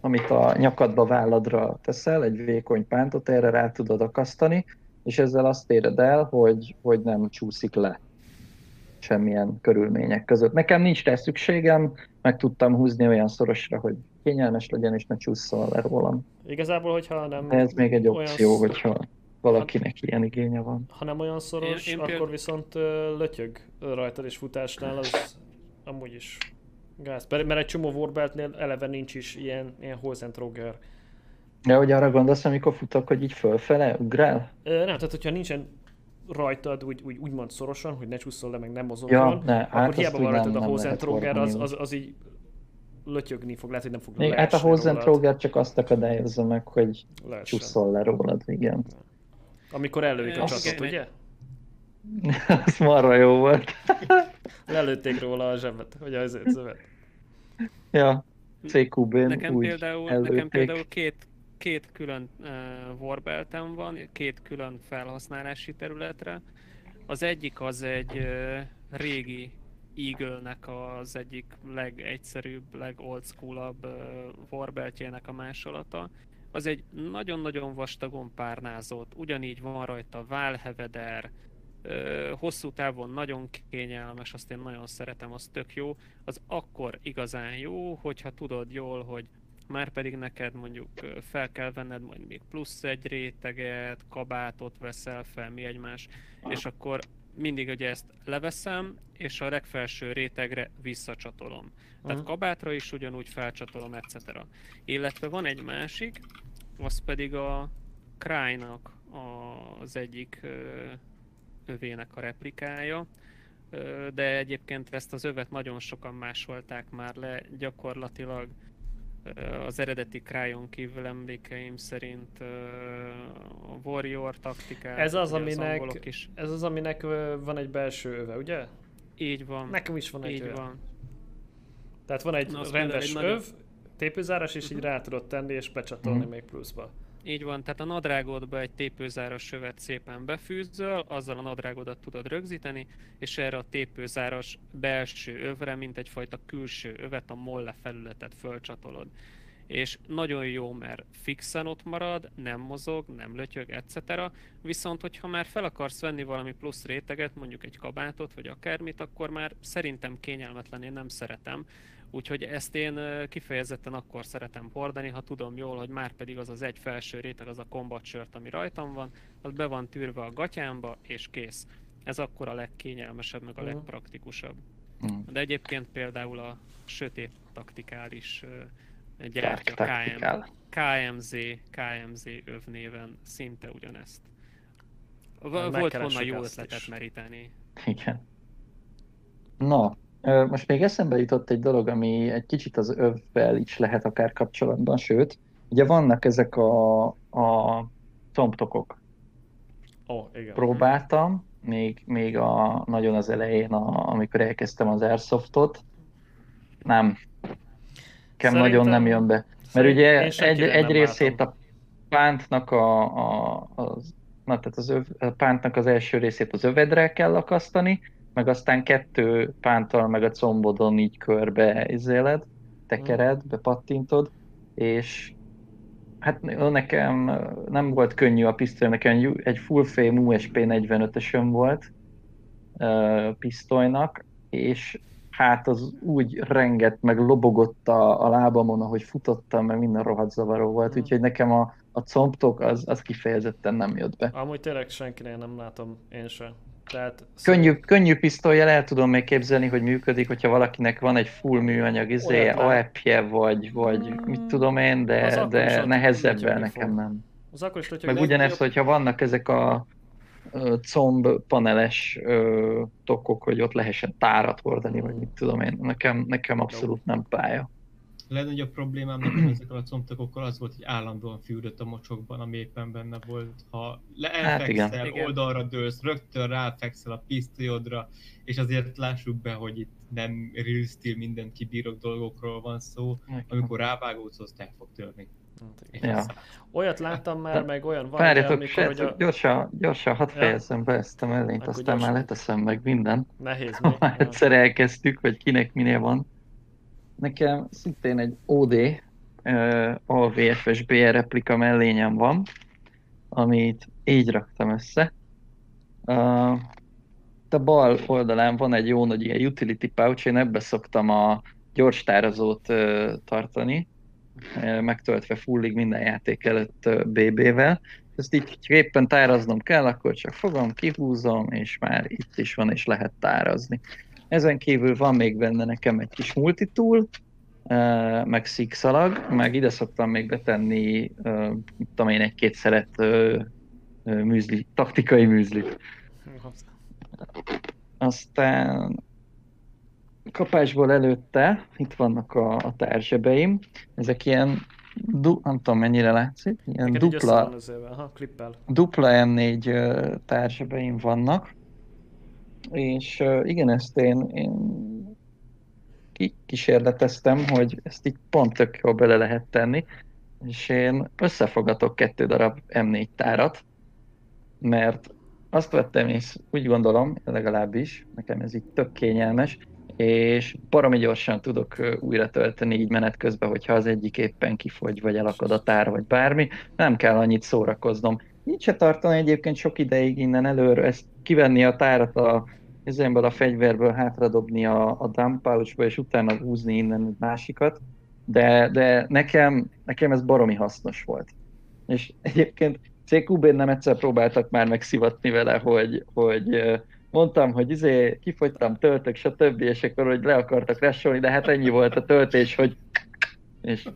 amit a nyakadba válladra teszel, egy vékony pántot, erre rá tudod akasztani, és ezzel azt éred el, hogy, hogy nem csúszik le semmilyen körülmények között. Nekem nincs rá szükségem, meg tudtam húzni olyan szorosra, hogy kényelmes legyen, és ne csúszol le rólam. Igazából, hogyha nem... Ez még egy olyan opció, sz- hogyha valakinek ilyen igénye van. Ha nem olyan szoros, Én- én akkor például- viszont ö, lötyög rajtad és futásnál, az amúgy is gáz. Mert egy csomó Warbeltnél eleve nincs is ilyen, ilyen Hosentroger. De hogy arra gondolsz, amikor futok, hogy így fölfele ugrál? Ö, nem, tehát hogyha nincsen rajtad úgy, úgy, úgymond szorosan, hogy ne csúszol le, meg nem Ja, mozogjon, ne, akkor hát hiába van rajtad a nem lehet Hosentroger, az, az, az így lötyögni fog, lehet, hogy nem fog Még, hát a. Hosentroger csak azt akadályozza meg, hogy Leessen. csúszol le rólad, igen. Amikor ellövik a csatot, ugye? *laughs* Az marra jó volt. *laughs* Lelőtték róla a zsebet, vagy az zövet. Ja, CQB-n Nekem úgy például, nekem például két, két külön uh, warbeltem van, két külön felhasználási területre. Az egyik az egy uh, régi Eagle-nek az egyik legegyszerűbb, legold schoolabb uh, warbeltjének a másolata. Az egy nagyon-nagyon vastagon párnázott, ugyanígy van rajta válheveder, ö, hosszú távon nagyon kényelmes, azt én nagyon szeretem, az tök jó. Az akkor igazán jó, hogyha tudod jól, hogy már pedig neked mondjuk fel kell venned majd még plusz egy réteget, kabátot veszel fel, mi egymás, és akkor mindig ugye ezt leveszem, és a legfelső rétegre visszacsatolom. Tehát kabátra is ugyanúgy felcsatolom, etc. Illetve van egy másik, az pedig a Cry-nak az egyik övének a replikája, de egyébként ezt az övet nagyon sokan másolták már le, gyakorlatilag az eredeti Cryon kívül emlékeim szerint a Warrior taktikát, Ez az, aminek- angolok is. Ez az, aminek van egy belső öve, ugye? Így van, Nekem is van egy így öve. van. Tehát van egy Na, az rendes egy öv, tépőzáras, és így Mhm. rá tudod tenni, és becsatolni Mhm. még pluszba. Így van, tehát a nadrágodba egy tépőzáras sövet szépen befűzöl, azzal a nadrágodat tudod rögzíteni, és erre a tépőzáras belső övre, mint egyfajta külső övet, a molle felületet fölcsatolod. És nagyon jó, mert fixen ott marad, nem mozog, nem lötyög, etc. Viszont, hogyha már fel akarsz venni valami plusz réteget, mondjuk egy kabátot, vagy akármit, akkor már szerintem kényelmetlen, én nem szeretem. Úgyhogy ezt én kifejezetten akkor szeretem hordani, ha tudom jól, hogy már pedig az az egy felső réteg, az a combat shirt, ami rajtam van, az be van tűrve a gatyámba, és kész. Ez akkor a legkényelmesebb, meg a Mhm. legpraktikusabb. Mm. De egyébként például a sötét taktikális gyártja KM. KMZ, KMZ öv néven szinte ugyanezt. V- volt volna jó ötletet is. meríteni. Igen. Na, ö, most még eszembe jutott egy dolog, ami egy kicsit az övvel is lehet akár kapcsolatban, sőt, ugye vannak ezek a, a tomptokok. Oh, igen. Próbáltam, még, még a, nagyon az elején, a, amikor elkezdtem az Airsoftot. Nem. Nekem nagyon nem jön be. Mert ugye egy, egy részét a pántnak a, a, az, na, tehát az öv, a pántnak az első részét az övedre kell akasztani, meg aztán kettő pánttal meg a combodon így körbe izéled, tekered, bepattintod, és hát nekem nem volt könnyű a pisztoly, nekem egy full frame USP 45-ösön volt uh, pisztolynak, és hát az úgy rengett, meg lobogott a, a lábamon, ahogy futottam, mert minden rohadt zavaró volt, mm. úgyhogy nekem a, a combtok az, az kifejezetten nem jött be. Amúgy tényleg senkinél nem látom én sem. Tehát könnyű, könnyű pisztolyjal el tudom még képzelni, hogy működik, hogyha valakinek van egy full műanyag izé, AEP-je, vagy, vagy mm, mit tudom én, de, de nehezebben nekem nem. Az akkor is, Meg ugyanez, hogyha vannak ezek a comb paneles ö, tokok, hogy ott lehessen tárat hordani, vagy mit tudom én. Nekem, nekem abszolút nem pálya. Legnagyobb problémám nekem ezekkel a combtakokkal az volt, hogy állandóan fürdött a mocsokban, ami éppen benne volt. Ha leelfekszel, hát oldalra dőlsz, rögtön ráfekszel a pisztolyodra, és azért lássuk be, hogy itt nem real steel minden kibírok dolgokról van szó, amikor rávágódsz, azt el fog törni. Hát, ja. Olyat láttam már, meg olyan van, Várjatok, amikor, hogy a... gyorsan, gyorsan hadd fejezzem ja. be ezt a mellényt, aztán gyorsan. már leteszem meg minden. Nehéz *laughs* mi? Már egyszer elkezdtük, hogy kinek minél van. Nekem szintén egy OD, uh, AVFS BR replika mellényem van, amit így raktam össze. Uh, a bal oldalán van egy jó nagy ilyen utility pouch, én ebbe szoktam a gyors tárazót uh, tartani, megtöltve fullig minden játék előtt BB-vel. Ezt így éppen táraznom kell, akkor csak fogom, kihúzom, és már itt is van, és lehet tárazni. Ezen kívül van még benne nekem egy kis multitool, meg szikszalag, meg ide szoktam még betenni, tudom én, egy-két szeret műzli, taktikai műzlit. Aztán kapásból előtte, itt vannak a, a tárzsebeim, ezek ilyen, du, nem tudom mennyire látszik, ilyen Neked dupla, ha, dupla M4 tárzsebeim vannak, és igen, ezt én, én kísérleteztem, hogy ezt így pont tök jól bele lehet tenni, és én összefogatok kettő darab M4 tárat, mert azt vettem, és úgy gondolom, legalábbis, nekem ez így tök kényelmes, és baromi gyorsan tudok újra tölteni így menet közben, hogyha az egyik éppen kifogy, vagy elakad a tár, vagy bármi, nem kell annyit szórakoznom. Nincs se tartani egyébként sok ideig innen előre, ezt kivenni a tárat a ezenből a fegyverből hátradobni a, a dump pouchba, és utána húzni innen egy másikat, de, de nekem, nekem ez baromi hasznos volt. És egyébként CQB-n nem egyszer próbáltak már megszivatni vele, hogy, hogy mondtam, hogy izé, kifogytam, töltök, stb. és akkor hogy le akartak resolni, de hát ennyi volt a töltés, hogy és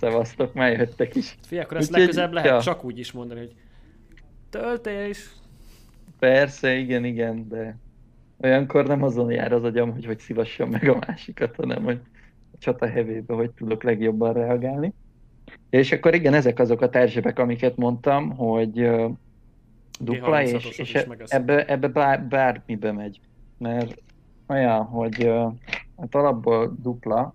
szevasztok, már jöttek is. Fia, akkor ezt legközelebb lehet ja. csak úgy is mondani, hogy töltés. Persze, igen, igen, de olyankor nem azon jár az agyam, hogy hogy szívassam meg a másikat, hanem hogy a csata hevébe, hogy tudok legjobban reagálni. És akkor igen, ezek azok a társebek, amiket mondtam, hogy dupla, és, és ebbe, ebbe bár, bármibe megy. Mert olyan, hogy hát alapból dupla,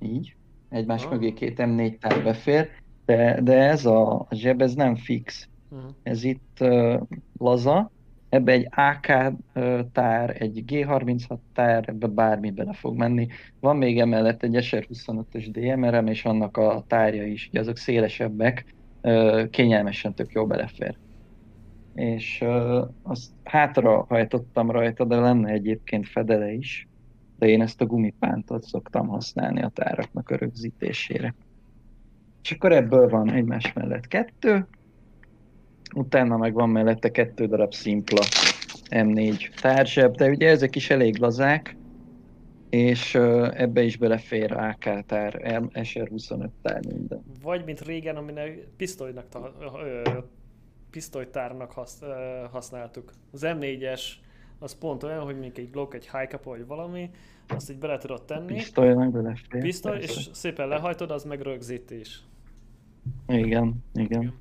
így, egymás oh. mögé két M4 tár befér, de, de ez a, a zseb, ez nem fix. Uh-huh. Ez itt uh, laza, ebbe egy AK tár, egy G36 tár, ebbe bármi bele fog menni. Van még emellett egy SR25-ös DMR-em, és annak a tárja is, azok szélesebbek, kényelmesen tök jó belefér és azt hátra hajtottam rajta, de lenne egyébként fedele is, de én ezt a gumipántot szoktam használni a táraknak a rögzítésére. És akkor ebből van egymás mellett kettő, utána meg van mellette kettő darab szimpla M4 társebb, de ugye ezek is elég lazák, és ebbe is belefér AK tár, SR25 tár minden. Vagy mint régen, aminek pisztolynak ta, ö, pisztolytárnak hasz, uh, használtuk. Az M4-es az pont olyan, hogy mondjuk egy Glock, egy high vagy valami, azt így bele tudod tenni. Pisztolynak belefér. Pisztoly, persze. és szépen lehajtod, az meg rögzítés. Igen, igen.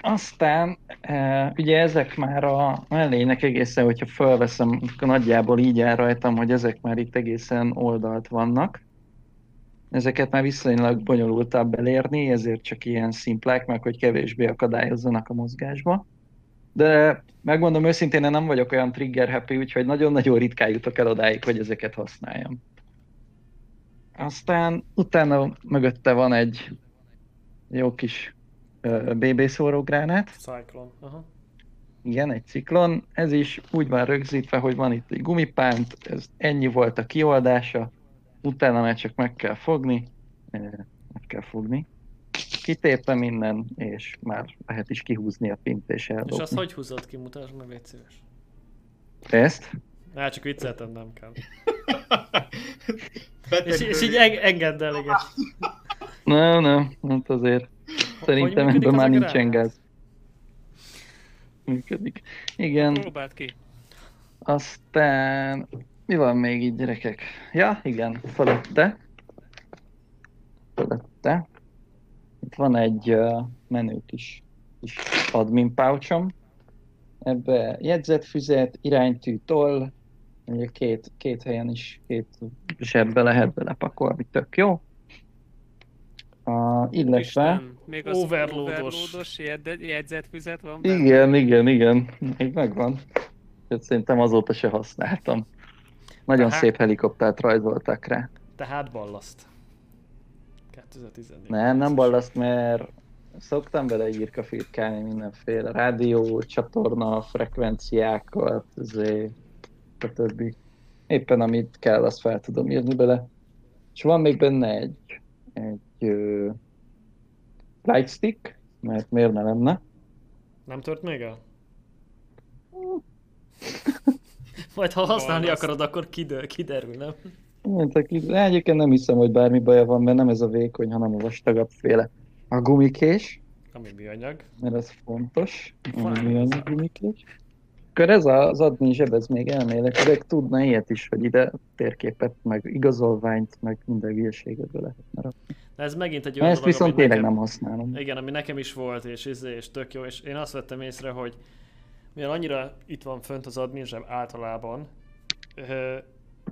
Aztán e, ugye ezek már a mellénynek egészen, hogyha felveszem, nagyjából így áll rajtam, hogy ezek már itt egészen oldalt vannak ezeket már viszonylag bonyolultabb elérni, ezért csak ilyen szimplák, meg hogy kevésbé akadályozzanak a mozgásba. De megmondom őszintén, én nem vagyok olyan trigger happy, úgyhogy nagyon-nagyon ritkán jutok el odáig, hogy ezeket használjam. Aztán utána mögötte van egy jó kis BB szórógránát. Cyclone. Aha. Igen, egy ciklon. Ez is úgy van rögzítve, hogy van itt egy gumipánt, ez ennyi volt a kioldása, utána már csak meg kell fogni, meg kell fogni. Kitépve minden, és már lehet is kihúzni a pint és És eldobni. azt hogy húzott ki, mutasd meg, légy szíves. Ezt? Hát csak vicceltem, nem kell. És, és így engedd el, igen. Nem, nem, hát azért. Szerintem ebben már nincsen gáz. Működik. Igen, Próbáld ki. aztán mi van még így gyerekek? Ja, igen, fölötte. Fölötte. Itt van egy uh, menő kis, kis admin pouchom. Ebbe jegyzetfüzet, iránytű, toll, ugye két, két helyen is, két zsebbe lehet belepakolni, tök jó. Uh, illetve... Isten, még az Overloados. overloados jegyzetfüzet van benne. Igen, igen, igen. Még megvan. Ezt szerintem azóta se használtam. Nagyon Tehát- szép helikoptert rajzoltak rá. Tehát ballaszt. 2014. Nem, nem ballaszt, mert szoktam bele írka firkálni mindenféle rádió, csatorna, frekvenciákat, azért, stb. Éppen amit kell, azt fel tudom írni bele. És van még benne egy, egy uh, lightstick, mert miért ne lenne. Nem tört még el? *laughs* Majd ha használni Ballaszt. akarod, akkor kiderül, kiderül nem? Egyébként nem hiszem, hogy bármi baja van, mert nem ez a vékony, hanem a vastagabb féle. A gumikés, Ami műanyag. mert ez fontos. A Van. műanyag gumikés. Akkor ez az admin zseb, ez még elméletileg tudna ilyet is, hogy ide térképet, meg igazolványt, meg minden hülyeséget be lehetne rakni. De ez megint egy olyan ezt dolog, viszont tényleg nekem, nem használom. Igen, ami nekem is volt, és, izé, és tök jó, és én azt vettem észre, hogy mivel annyira itt van fönt az admin zseb általában,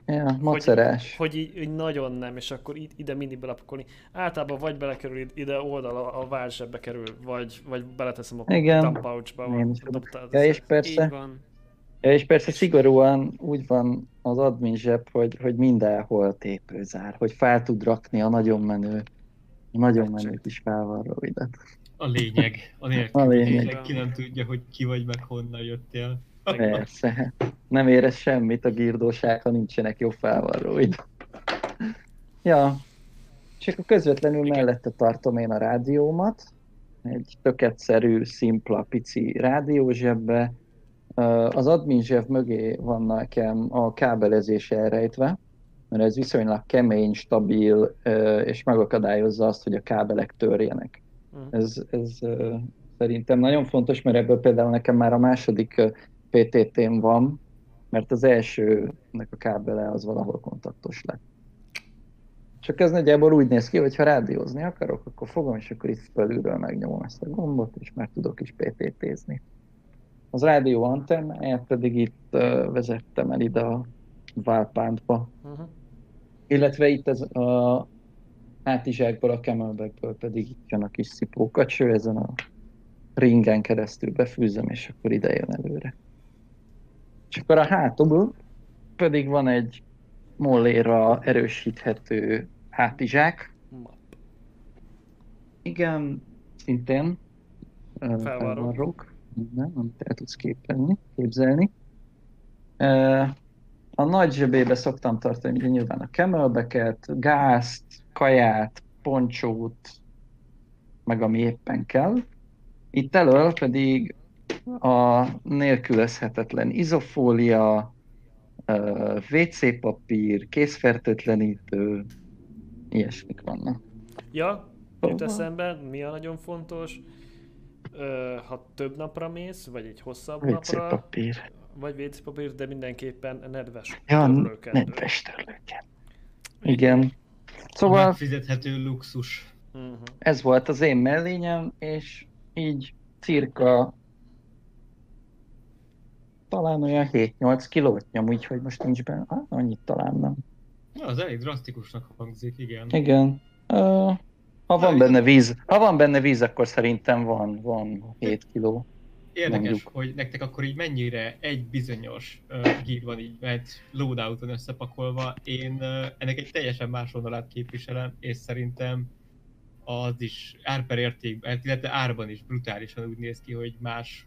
Ja, macerás. Hogy, hogy így, így, nagyon nem, és akkor ide mindig belapakolni. Általában vagy belekerül id- ide oldal a válzsebbe kerül, vagy, vagy beleteszem a Igen. pouchba. Vagy a dobtál- Ja, és persze, ja, és persze szigorúan úgy van az admin zseb, hogy, hogy mindenhol tépőzár, hogy fel tud rakni a nagyon menő, a nagyon menő kis felvarróidat. A lényeg. A nélkül, A lényeg. ki nem tudja, hogy ki vagy, meg honnan jöttél. Persze, nem érez semmit a girdóság, ha nincsenek jó felvarróid. Ja, és akkor közvetlenül mellette tartom én a rádiómat, egy tök egyszerű, szimpla, pici rádiózsebbe. Az admin zseb mögé van nekem a kábelezés elrejtve, mert ez viszonylag kemény, stabil, és megakadályozza azt, hogy a kábelek törjenek. Mhm. Ez, ez szerintem nagyon fontos, mert ebből például nekem már a második ö, PTT-m van, mert az elsőnek a kábele az valahol kontaktos lett. Csak ez nagyjából úgy néz ki, hogy ha rádiózni akarok, akkor fogom, és akkor itt felülről megnyomom ezt a gombot, és már tudok is PTT-zni. Az rádió antennáját pedig itt uh, vezettem el ide a válpántba. Mhm. Illetve itt ez a hátizsákból, a camelbackből pedig itt jön a kis szipókacső, ezen a ringen keresztül befűzöm, és akkor ide jön előre. Akkor a hátul pedig van egy molléra erősíthető hátizsák. Igen, szintén felvarrók. Nem, amit el tudsz képelni, képzelni. A nagy zsebébe szoktam tartani ugye nyilván a camelbacket, gázt, kaját, poncsót, meg ami éppen kell. Itt elől pedig a nélkülözhetetlen izofólia, WC papír, készfertőtlenítő, ilyesmik vannak. Ja, jut Szóval- eszembe, mi a nagyon fontos, ö, ha több napra mész, vagy egy hosszabb WC napra, papír. vagy WC papír, de mindenképpen nedves Ja, törlőkendő. nedves törlőkendő. Igen. Szóval Megfizethető luxus. Mhm. ez volt az én mellényem, és így cirka talán olyan 7-8 kilót nyom, úgyhogy most nincs benne. Ah, annyit talán nem. Na, az elég drasztikusnak hangzik, igen. Igen. Uh, ha van benne víz, ha van benne víz, akkor szerintem van, van 7 kiló. érdekes, Mondjuk. hogy nektek akkor így mennyire egy bizonyos uh, gír van így, mert loadouton összepakolva. Én uh, ennek egy teljesen más oldalát képviselem, és szerintem az is ár per értékben, illetve árban is brutálisan úgy néz ki, hogy más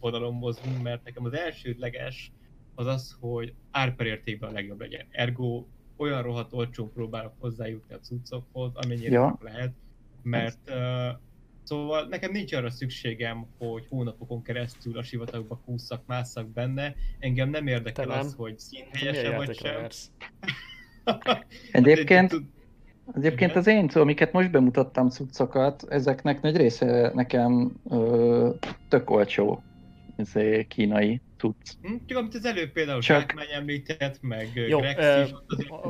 oldalon mozgunk, mert nekem az elsődleges az az, hogy ár per értékben a legjobb legyen. Ergo olyan rohadt olcsón próbálok hozzájutni a cuccokhoz, amennyire Ja. csak lehet, mert uh, szóval nekem nincs arra szükségem, hogy hónapokon keresztül a sivatagba kúszak, másszak benne. Engem nem érdekel nem. az, hogy Te színhelyese milyen vagy sem. *laughs* Egyébként, egyébként az én, amiket most bemutattam cuccokat, ezeknek nagy része nekem ö, tök olcsó izé, kínai cucc. Hm, Csak amit az előbb például Csak-. Zsákmány említett, meg Jó, Grex is,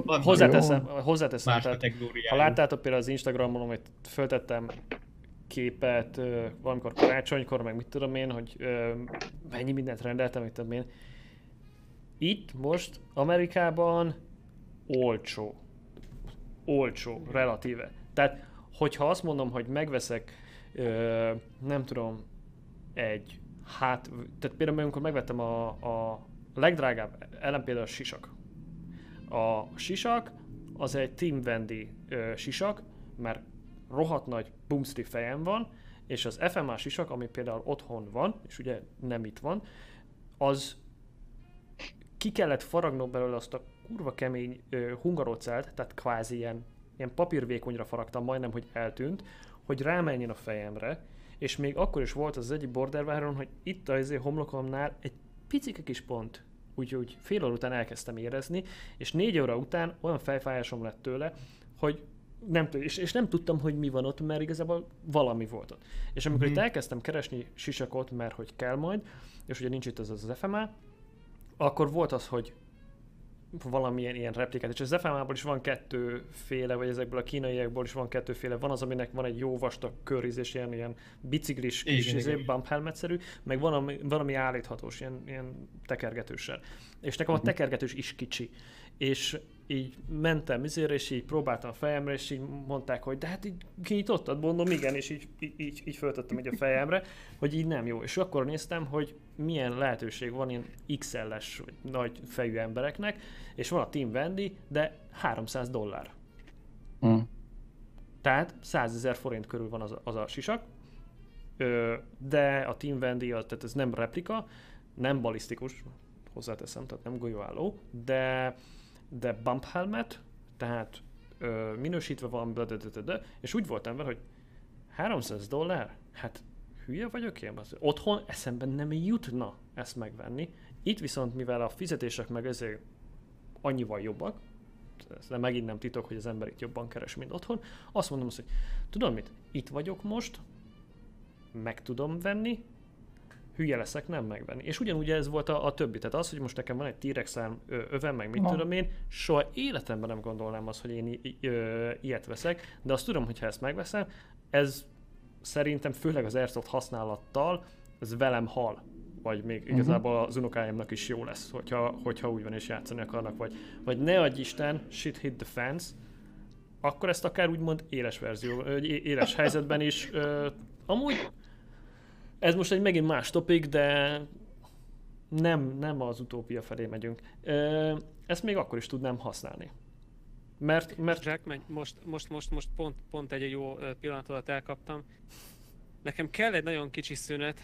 vannak Hozzáteszem, hozzáteszem más tehát, ha láttátok például az Instagramon, hogy föltettem képet valamikor karácsonykor, meg mit tudom én, hogy ö, mennyi mindent rendeltem, mit tudom én. Itt most Amerikában olcsó. Olcsó, relatíve. Tehát, hogyha azt mondom, hogy megveszek, ö, nem tudom, egy hát, tehát például amikor megvettem a, a legdrágább elem például a sisak. A sisak az egy Team Wendy ö, sisak, mert rohadt nagy boomstrip fejem van, és az FMA sisak, ami például otthon van, és ugye nem itt van, az ki kellett faragnom belőle azt a kurva kemény ö, hungarocelt, tehát kvázi ilyen, ilyen papírvékonyra faragtam, majdnem, hogy eltűnt, hogy rámenjen a fejemre, és még akkor is volt az, egyik borderváron, hogy itt az homlokomnál egy picike kis pont, úgyhogy fél óra után elkezdtem érezni, és négy óra után olyan fejfájásom lett tőle, hogy nem, és, és nem tudtam, hogy mi van ott, mert igazából valami volt ott. És amikor Mhm. itt elkezdtem keresni sisakot, mert hogy kell majd, és ugye nincs itt az az FMA, akkor volt az, hogy valamilyen ilyen replikát, és az FMA-ból is van kettőféle, vagy ezekből a kínaiakból is van kettőféle. Van az, aminek van egy jó vastag körízés, ilyen, ilyen biciklis kis Igen, izé, igen. bump helmetszerű, meg van, ami, van, ami állíthatós, ilyen, ilyen tekergetőssel. És nekem a Mhm. tekergetős is kicsi. És így mentem izére, és így próbáltam a fejemre, és így mondták, hogy de hát így kinyitottad, mondom, igen, és így, így, így, föltettem így a fejemre, hogy így nem jó. És akkor néztem, hogy milyen lehetőség van ilyen XL-es, vagy nagy fejű embereknek, és van a Team Wendy, de 300 dollár. Hm. Tehát 100 ezer forint körül van az, a- az a sisak, Ö, de a Team Wendy, az, tehát ez nem replika, nem balisztikus, hozzáteszem, tehát nem golyóálló, de, de bump helmet, tehát ö, minősítve van, de, de, de, de, de, és úgy voltam vele, hogy 300 dollár? Hát hülye vagyok én? Az- Otthon eszembe nem jutna ezt megvenni. Itt viszont, mivel a fizetések meg ezért annyival jobbak, nem megint nem titok, hogy az ember itt jobban keres, mint otthon, azt mondom azt, hogy tudod mit, itt vagyok most, meg tudom venni, hülye leszek nem megvenni. És ugyanúgy ez volt a, a többi. Tehát az, hogy most nekem van egy T-rex övem, meg mit Na. tudom én, soha életemben nem gondolnám azt, hogy én i- i- ö, ilyet veszek, de azt tudom, hogy ha ezt megveszem, ez szerintem főleg az Airsoft használattal, ez velem hal. Vagy még Mhm. igazából az unokáimnak is jó lesz, hogyha, hogyha úgy van és játszani akarnak, vagy, vagy ne adj Isten, shit hit the fans, akkor ezt akár úgymond éles verzió, éles helyzetben is. Ö, amúgy ez most egy megint más topik, de nem, nem az utópia felé megyünk. Ezt még akkor is tudnám használni. Mert, mert Zsákmány, most, most, most, most pont, pont egy jó ö, pillanatodat elkaptam. Nekem kell egy nagyon kicsi szünet,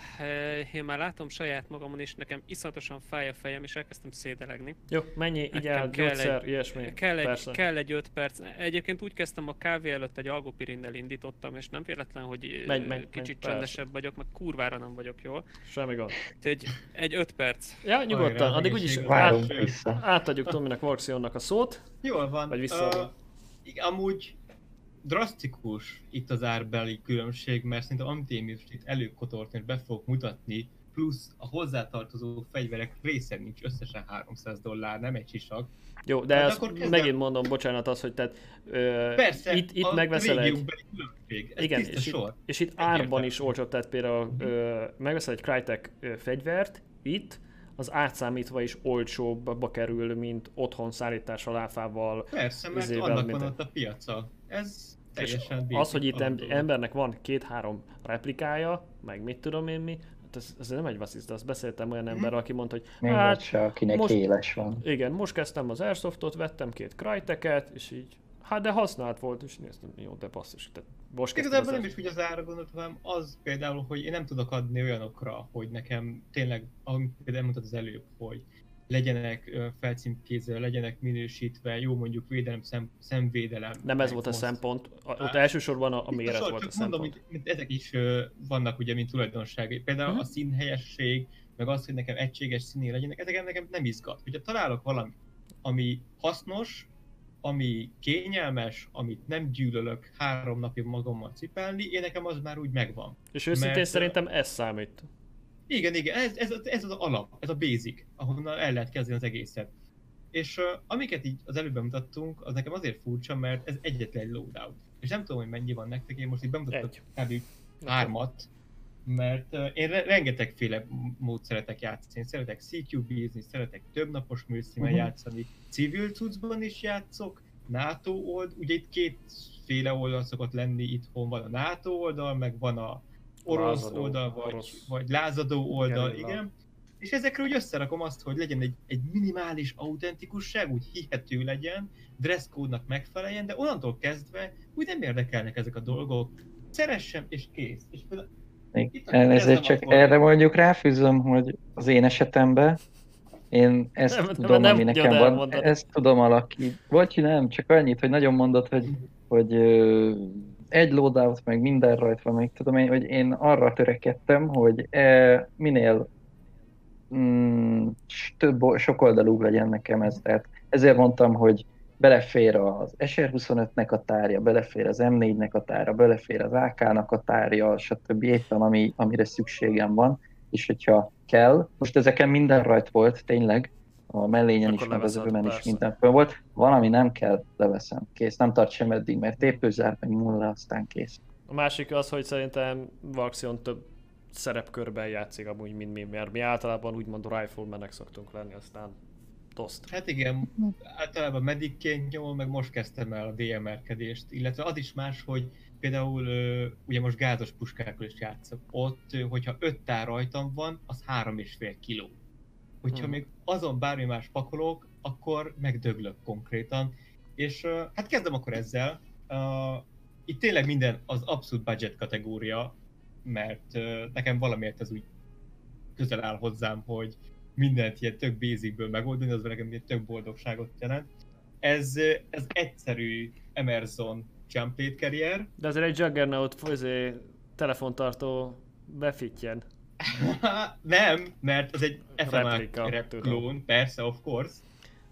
én már látom saját magamon, és nekem iszonyatosan fáj a fejem, és elkezdtem szédelegni. jó, mennyi, így kell gyógyszer, egy- ilyesmi. Kell egy, Persze. kell egy 5 perc. Egyébként úgy kezdtem a kávé előtt egy algopirinnel indítottam, és nem véletlen, hogy Megy, megy, kicsit megy, csendesebb vagyok, meg kurvára nem vagyok jól. Semmi gond. Egy, egy 5 perc. Ja, nyugodtan, addig úgyis át, vissza. átadjuk Tominak, Vorxionnak a szót. Jól van. Vagy vissza. Igen, amúgy drasztikus itt az árbeli különbség, mert szerintem amit én most itt előkotortni, és be fogok mutatni, plusz a hozzátartozó fegyverek része nincs összesen 300 dollár, nem egy sisak. Jó, de Hát ezt kezdem. megint mondom, bocsánat, az, hogy tehát ö, Persze, itt, itt megveszel egy... Igen, és itt, sor. és itt Egyértelmű. árban is olcsóbb, tehát például ö, megveszel egy Crytek ö, fegyvert, itt az átszámítva is olcsóbbba kerül, mint otthon szállítással, áfával. Persze, mert annak van a- ott a piaca. Ez És teljesen az, basic hogy itt embernek van két-három replikája, meg mit tudom én mi, hát ez, ez nem egy vassziszt, azt beszéltem olyan Hm. emberrel, aki mondta, hogy Még hát se, akinek most- éles van. igen, most kezdtem az Airsoftot, vettem két krajteket, és így, hát de használt volt, és néztem, jó, de basszus, tehát most kezdtem Igazából az nem is úgy az ára gondolt, hanem az például, hogy én nem tudok adni olyanokra, hogy nekem tényleg, ahogy például elmondtad az előbb, hogy legyenek felcímkézve, legyenek minősítve, jó mondjuk védelem, szem, szemvédelem. Nem ez volt a szempont, a- ott elsősorban a, a méret csak volt a mondom, szempont. mint, mint ezek is vannak ugye, mint tulajdonságai. Például Mhm. a színhelyesség, meg az, hogy nekem egységes színé legyenek, ezek nekem nem izgat. Hogyha találok valamit, ami hasznos, ami kényelmes, amit nem gyűlölök három napig magammal cipelni, én nekem az már úgy megvan. És őszintén mert- szerintem ez számít. Igen, igen, ez, ez, ez az alap, ez a basic, ahonnan el lehet kezdeni az egészet. És uh, amiket így az előbb bemutattunk, az nekem azért furcsa, mert ez egyetlen egy loadout. És nem tudom, hogy mennyi van nektek, én most így bemutattam kb. hármat, mert uh, én re- rengetegféle mód szeretek játszani. Én szeretek CQB-zni, szeretek több napos műszínen Mhm. játszani, civil cuccban is játszok, NATO old, ugye itt kétféle oldal szokott lenni itthon, van a NATO oldal, meg van a orosz Lázadó, oldal, vagy, orosz. vagy lázadó oldal, Gerilla. igen. És ezekről úgy összerakom azt, hogy legyen egy, egy minimális autentikusság, úgy hihető legyen, dresscode-nak megfeleljen, de onnantól kezdve úgy nem érdekelnek ezek a dolgok. Szeressem és kész. És például Elnézést, csak akkor. erre mondjuk ráfűzöm, hogy az én esetemben én ezt Nem, nem, tudom, nem ami nekem van, elmondani. ezt tudom alakítani. Vagy nem, csak annyit, hogy nagyon mondod, hogy, hogy egy loadout, meg minden rajta van, még tudom én, hogy én arra törekedtem, hogy e, minél mm, több, sokoldalú legyen nekem ez. Tehát ezért mondtam, hogy belefér az SR25-nek a tárja, belefér az M4-nek a tárja, belefér az AK-nak a tárja, stb. éppen ami, amire szükségem van, és hogyha kell, most ezeken minden rajt volt, tényleg, a mellényen Akkor is, meg az övömen is minden föl volt, valami nem kell, leveszem, kész, nem tart sem eddig, mert tépőzár, meg nulla, aztán kész. A másik az, hogy szerintem Vaxion több szerepkörben játszik amúgy, mint mi, mert mi általában úgymond riflemenek szoktunk lenni, aztán toszt. Hát igen, általában medikként nyomom, meg most kezdtem el a DMR-kedést, illetve az is más, hogy például ugye most gázos puskákkal is játszok. Ott, hogyha öt tár rajtam van, az három és fél kiló. Hogyha Mhm. még azon bármi más pakolok, akkor megdöglök konkrétan. És hát kezdem akkor ezzel. Uh, itt tényleg minden az abszolút budget kategória, mert ö, nekem valamiért ez úgy közel áll hozzám, hogy mindent ilyen tök basicből megoldani, az nekem ilyen tök boldogságot jelent. Ez, ez egyszerű Emerson jump plate carrier. De azért egy Juggernaut főzé telefontartó befitjen. Nem, mert ez egy FMA klón, persze, of course.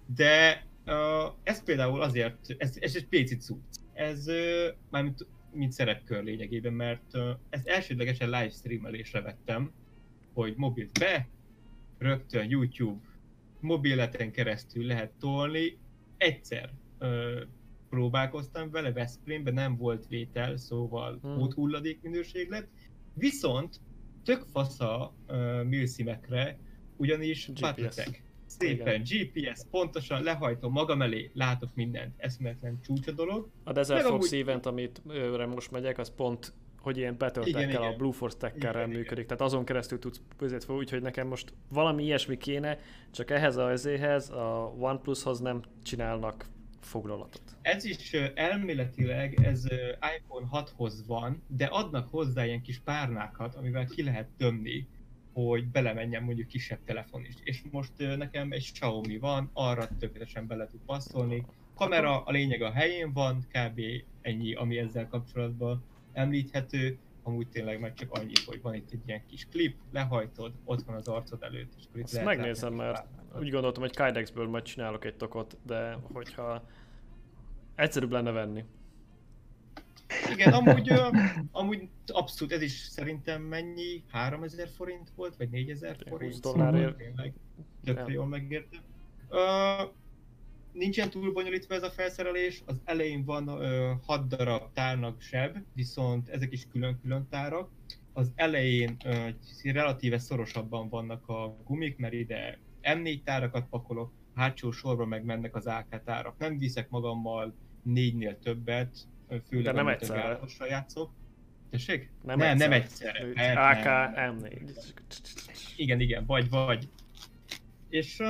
De uh, ez például azért, ez, ez egy pici cucc. Ez uh, mármint mint szerepkör lényegében, mert uh, ezt elsődlegesen livestreamelésre vettem, hogy mobilt be, rögtön YouTube mobileten keresztül lehet tolni. Egyszer ö, próbálkoztam vele, Veszprémben nem volt vétel, szóval Hmm. hmm. úthulladék minőség lett. Viszont tök fasza uh, milszimekre, ugyanis GPS. Patletek. Szépen GPS, pontosan lehajtom magam elé, látok mindent, eszméletlen csúcs a dolog. A Desert Fox amúgy- event, amit őre most megyek, az pont, hogy ilyen betöltekkel, Igen, a igen. Blue Force tech-kerrel Igen, működik, tehát azon keresztül tudsz közét fel, úgyhogy nekem most valami ilyesmi kéne, csak ehhez a ezéhez, a OnePlushoz nem csinálnak foglalatot. Ez is elméletileg ez iPhone 6-hoz van, de adnak hozzá ilyen kis párnákat, amivel ki lehet tömni, hogy belemenjen mondjuk kisebb telefon is. És most nekem egy Xiaomi van, arra tökéletesen bele tud passzolni. Kamera a lényeg a helyén van, kb. ennyi, ami ezzel kapcsolatban említhető. Amúgy tényleg meg csak annyi, hogy van itt egy ilyen kis klip, lehajtod, ott van az arcod előtt, és akkor itt Azt megnézem, mert. Úgy gondoltam, hogy Kydexből majd csinálok egy tokot, de hogyha egyszerűbb lenne venni. Igen, amúgy, amúgy abszolút, ez is szerintem mennyi? 3000 forint volt, vagy 4000 20 forint? dollárért. Szóval Tényleg, Nem. jól megérte. Uh, nincsen túl bonyolítva ez a felszerelés, az elején van uh, 6 darab tárnak seb, viszont ezek is külön-külön tárak. Az elején uh, relatíve szorosabban vannak a gumik, mert ide M4 tárakat pakolok, hátsó sorba meg mennek az AK tárak. Nem viszek magammal négynél többet, főleg De nem egyszerre. játszok. Tessék? Nem nem, nem egyszer. egyszerre. Nem, AK nem. M4. Igen, igen, vagy, vagy. És uh,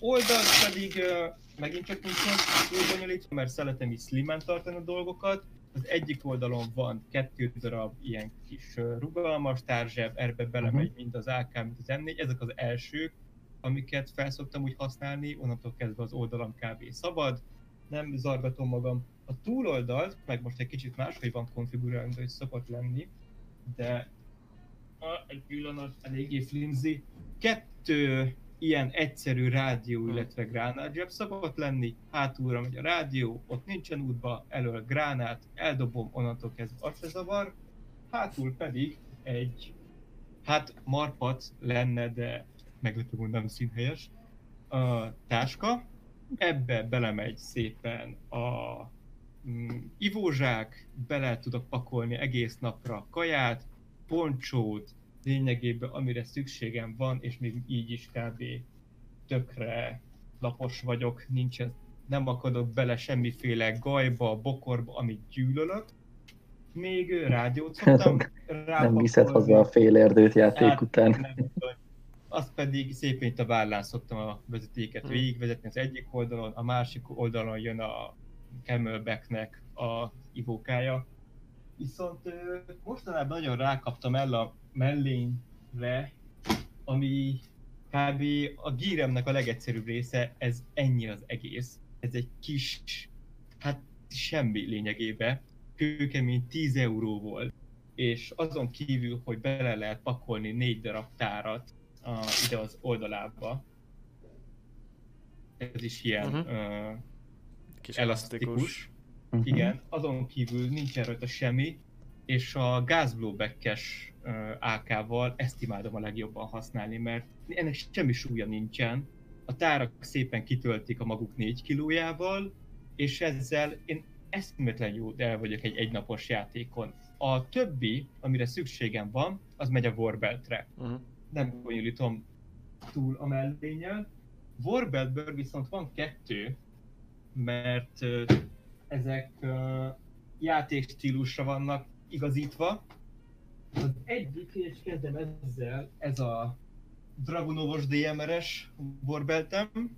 oldalt pedig uh, megint csak nincsen túl bonyolítva, mert szeretem is slimen tartani a dolgokat. Az egyik oldalon van kettő darab ilyen kis uh, rugalmas tárzseb, erbe belemegy mind az AK, mind az M4. Ezek az elsők, amiket felszoktam úgy használni, onnantól kezdve az oldalam kb. szabad, nem zargatom magam. A túloldalt, meg most egy kicsit máshogy van konfigurálva, hogy szokott lenni, de a, egy pillanat, eléggé flimsy. Kettő ilyen egyszerű rádió, illetve gránát zseb szokott lenni, hátulra megy a rádió, ott nincsen útba, elől gránát, eldobom, onnantól kezdve azt se zavar, hátul pedig egy, hát marpat lenne, de meglepő mondom színhelyes, a táska, ebbe belemegy szépen a mm, ivózsák, bele tudok pakolni egész napra kaját, poncsót, lényegében amire szükségem van, és még így is kb. tökre lapos vagyok, nincsen, nem akadok bele semmiféle gajba, bokorba, amit gyűlölök. Még rádiót szoktam *laughs* Nem viszed haza a fél erdőt játék Hát, után. nem. Azt pedig szépen itt a vállán szoktam a vezetéket Hmm. végigvezetni az egyik oldalon, a másik oldalon jön a Camelbacknek a ivókája. Viszont ö, mostanában nagyon rákaptam el a mellényre, ami kb. a gíremnek a legegyszerűbb része, ez ennyi az egész. Ez egy kis, hát semmi lényegében, kőkemény 10 euró volt és azon kívül, hogy bele lehet pakolni négy darab tárat a, ide az oldalába, ez is ilyen uh-huh. Kis elasztikus, Mhm. igen, azon kívül nincsen rajta semmi, és a gázblowback-es uh, AK-val ezt imádom a legjobban használni, mert ennek semmi súlya nincsen, a tárak szépen kitöltik a maguk 4 kilójával, és ezzel én eszméletlen jó el vagyok egy egynapos játékon. A többi, amire szükségem van, az megy a Warbeltre. Uh-huh. Nem bonyolítom túl a mellényel. Warbeltből viszont van kettő, mert ezek játékstílusra vannak igazítva. Az egyik, és kezdem ezzel, ez a Dragunovos DMR-es Warbeltem,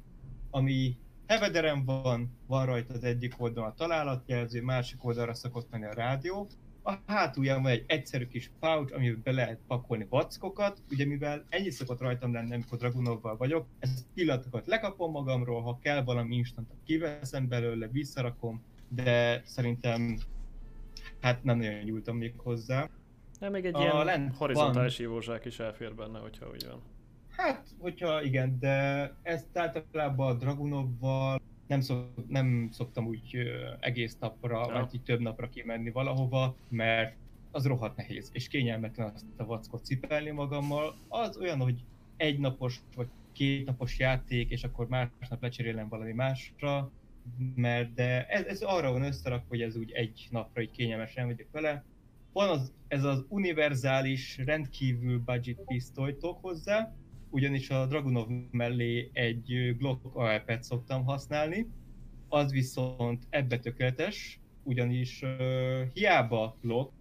ami Hevederen van, van rajta az egyik oldalon a találatjelző, másik oldalra szokott menni a rádió. A hátulján van egy egyszerű kis pouch, amiben be lehet pakolni vackokat, ugye mivel ennyi szokott rajtam lenni, amikor Dragunovval vagyok, ezt pillanatokat lekapom magamról, ha kell valami instantot kiveszem belőle, visszarakom, de szerintem hát nem nagyon nyúltam még hozzá. De még egy A ilyen lent horizontális hívózsák is elfér benne, hogyha úgy van. Hát, hogyha igen, de ezt általában a Dragunovval nem, szok, nem szoktam úgy egész napra, ja. vagy így több napra kimenni valahova, mert az rohadt nehéz, és kényelmetlen azt a vackot cipelni magammal. Az olyan, hogy egy napos vagy két napos játék, és akkor másnap lecserélem valami másra, mert de ez, ez arra van összerak, hogy ez úgy egy napra így kényelmesen vagyok vele. Van az, ez az univerzális, rendkívül budget pisztolytok hozzá, ugyanis a Dragunov mellé egy Glock AEP-et szoktam használni, az viszont ebbe tökéletes, ugyanis uh, hiába Glock,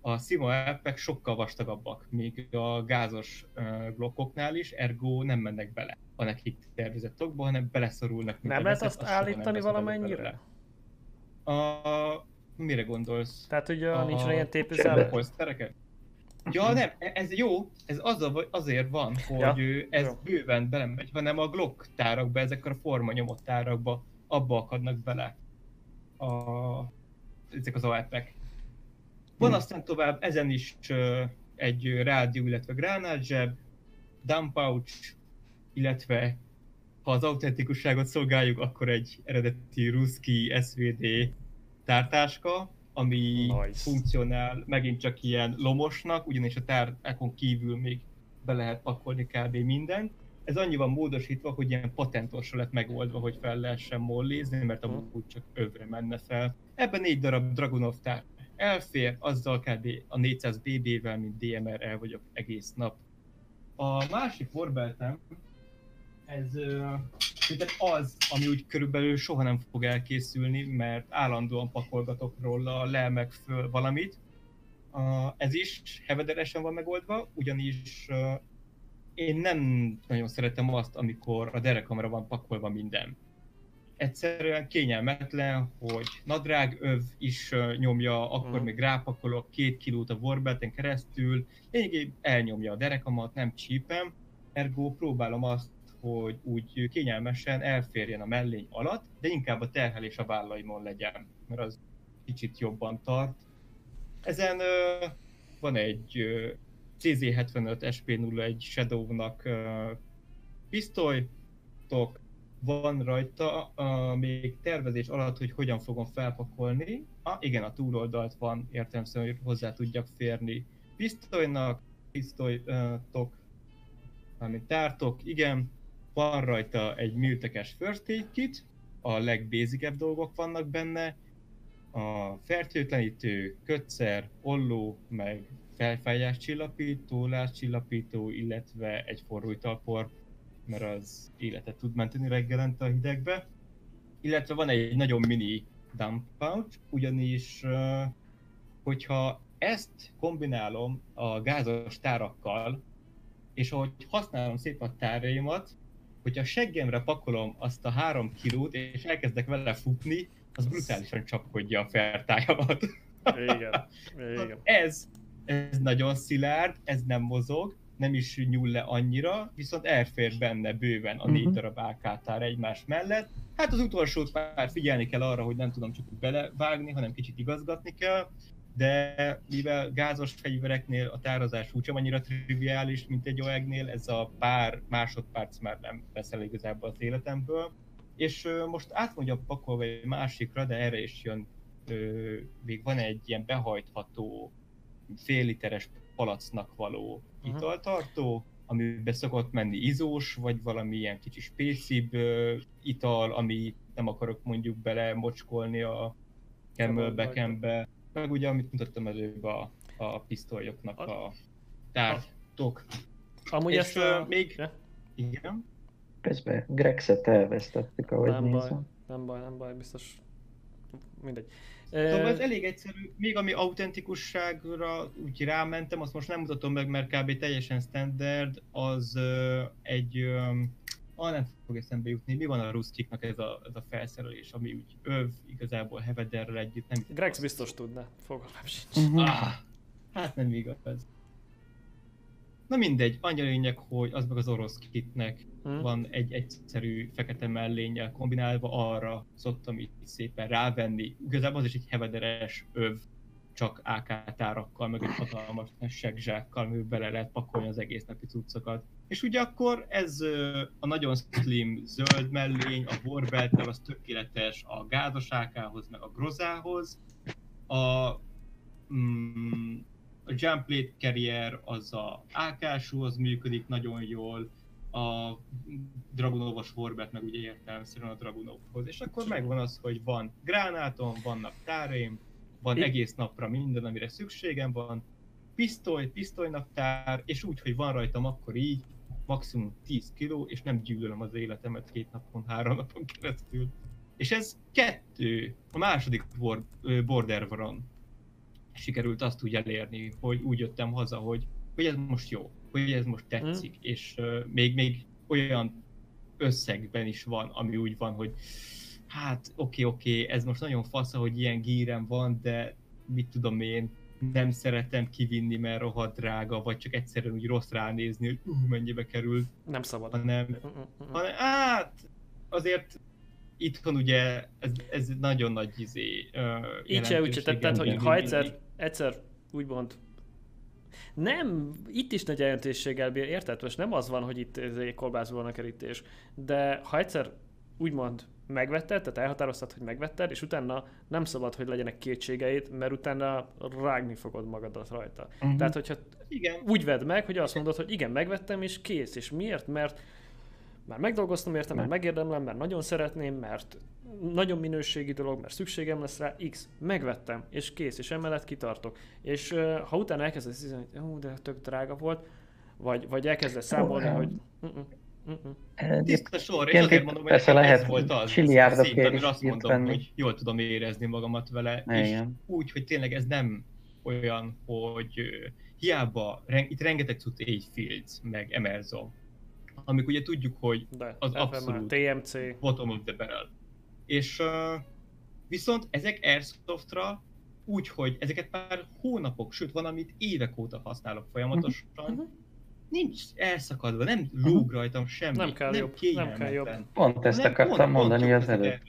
a Sima AEP-ek sokkal vastagabbak, míg a gázos Glockoknál is, ergo nem mennek bele a nekik tervezett tokba, hanem beleszorulnak. Nem lehet azt állítani valamennyire? A... Mire gondolsz? Tehát ugye A- nincs ilyen a tépőzála? polsztereket? Ja, nem, e- ez jó, ez vagy azért van, hogy Ja, ez jó. bőven belemegy, hanem a Glock tárakba, ezek a forma nyomott tárakba, abba akadnak bele a, ezek az AEP-ek. Van Hmm. aztán tovább ezen is egy rádió, illetve gránátzseb, dump pouch, illetve ha az autentikusságot szolgáljuk, akkor egy eredeti ruszki SVD tártáska, ami Nice. funkcionál megint csak ilyen lomosnak, ugyanis a tártákon kívül még be lehet pakolni kb. mindent. Ez annyi van módosítva, hogy ilyen patentosra lett megoldva, hogy fel lehessen mollézni, mert amúgy csak övre menne fel. Ebben négy darab Dragunov tár elfér, azzal kb. a 400 BB-vel, mint DMR el vagyok egész nap. A másik Warbeltem, ez szerintem az, ami úgy körülbelül soha nem fog elkészülni, mert állandóan pakolgatok róla, lelmek föl valamit. ez is hevederesen van megoldva, ugyanis én nem nagyon szeretem azt, amikor a derekamra van pakolva minden. Egyszerűen kényelmetlen, hogy nadrág öv is nyomja, akkor Mhm. még rápakolok két kilót a Warbelten keresztül, lényegében elnyomja a derekamat, nem csípem, ergo próbálom azt, hogy úgy kényelmesen elférjen a mellény alatt, de inkább a terhelés a vállaimon legyen, mert az kicsit jobban tart. Ezen ö, van egy ö, CZ75 SP01 Shadow-nak ö, pisztolytok, van rajta uh, még tervezés alatt, hogy hogyan fogom felpakolni. Ah, igen, a túloldalt van értelemszerűen, hogy hozzá tudjak férni pisztolynak, pisztolytok, mármint tártok, igen, van rajta egy műtekes first aid kit, a legbézikebb dolgok vannak benne, a fertőtlenítő, kötszer, olló, meg felfájás csillapító, lázcsillapító, illetve egy forró italpor, mert az életet tud menteni reggelente a hidegbe. Illetve van egy nagyon mini dump pouch, ugyanis hogyha ezt kombinálom a gázos tárakkal, és ahogy használom szépen a táraimat, hogyha seggemre pakolom azt a három kilót, és elkezdek vele futni, az brutálisan csapkodja a fertájamat. Igen, *laughs* igen. Ez, ez nagyon szilárd, ez nem mozog, nem is nyúl le annyira, viszont elfér benne bőven a négy Mhm. darab AK-tár egymás mellett. Hát az utolsót már figyelni kell arra, hogy nem tudom csak úgy belevágni, hanem kicsit igazgatni kell, de mivel gázos fegyvereknél a tározás úgysem annyira triviális, mint egy OEG-nél, ez a pár másodperc már nem veszel igazából az életemből. És most át mondjam pakolva egy másikra, de erre is jön, még van egy ilyen behajtható fél literes palacnak való Aha. italtartó, amiben szokott menni izós, vagy valami ilyen kicsi spécibb ital, ami nem akarok mondjuk bele mocskolni a camelbackembe, meg ugye, amit mutattam előbb a, a pisztolyoknak a tártok. Amúgy És, ezt a... még- Ja? Igen. Közben Grexet elvesztettük, ahogy Nem baj, nézem. nem baj, nem baj, biztos. Mindegy. Szóval ez elég egyszerű, még ami autentikusságra úgy rámentem, azt most nem mutatom meg, mert kb. teljesen standard, az egy, ah, nem fog eszembe jutni, mi van a Rustiknak ez a, ez a felszerelés, ami úgy öv, igazából Hevederrel együtt, nem Grex biztos tudna, fogalmam sincs. Mhm. Ah, hát nem igaz. Na mindegy, annyi a lényeg, hogy az meg az orosz kitnek Hm? van egy egyszerű fekete mellénnyel kombinálva, arra szoktam így szépen rávenni. Igazából az is egy hevederes öv, csak AK tárakkal, meg egy hatalmas segzsákkal, amiben bele lehet pakolni az egész napi cuccokat. És ugye akkor ez a nagyon slim zöld mellény, a Warbelt, az tökéletes a gázos AK-hoz, meg a grozához. A, mm, a Jump Plate Carrier az a AK-súhoz működik nagyon jól, a Dragunovos Horbet meg ugye értelemszerűen a Dragunovhoz. És akkor megvan az, hogy van gránátom, vannak táraim, van egész napra minden, amire szükségem van, pisztoly, pisztolynak tár, és úgy, hogy van rajtam akkor így, maximum 10 kiló, és nem gyűlölöm az életemet két napon, három napon keresztül. És ez kettő, a második border van. Sikerült azt úgy elérni, hogy úgy jöttem haza, hogy, hogy ez most jó, hogy ez most tetszik, Hm. és ö, még, még olyan összegben is van, ami úgy van, hogy hát oké, oké, ez most nagyon fasz, hogy ilyen gírem van, de mit tudom én, nem szeretem kivinni, mert rohadt drága, vagy csak egyszerűen úgy rossz ránézni, hogy uh, mennyibe kerül, Nem szabad. hanem, Mm-mm-mm. hanem hát azért itthon ugye ez, ez nagyon nagy izé, uh, Így se, úgy se, tehát, tehát, hogy ha egyszer, egyszer úgymond nem, itt is nagy jelentőséggel bír, érted? Most nem az van, hogy itt ez egy kolbászból a kerítés, de ha egyszer úgymond megvetted, tehát elhatároztad, hogy megvetted, és utána nem szabad, hogy legyenek kétségeid, mert utána rágni fogod magadat rajta. Mhm. Tehát, hogyha Igen, úgy vedd meg, hogy azt mondod, hogy igen, megvettem, és kész. És miért? Mert már megdolgoztam érte, mert megérdemlem, mert nagyon szeretném, mert nagyon minőségi dolog, mert szükségem lesz rá, X, megvettem, és kész, és emellett kitartok. És uh, ha utána elkezdesz hogy hú, de tök drága volt, vagy, vagy elkezdesz számolni, hogy uh-uh. tiszta sor, és azért mondom, hogy persze nekem ez lehet volt az csiliárdokért szint, amire azt mondom, venni. hogy jól tudom érezni magamat vele, és Igen. úgy, hogy tényleg ez nem olyan, hogy hiába, itt rengeteg cucc Age Fields, meg Emerson, amik ugye tudjuk, hogy De Az FMR, abszolút. TMC. bottom of the barrel. És uh, viszont ezek Airsoftra úgy, hogy ezeket már hónapok, sőt van, amit évek óta használok folyamatosan, Mhm. Nincs elszakadva, nem lóg rajtam semmi, Nem kell jobb, nem kell jobb. Pont ezt Nem, akartam pont- pont mondani jó az előbb.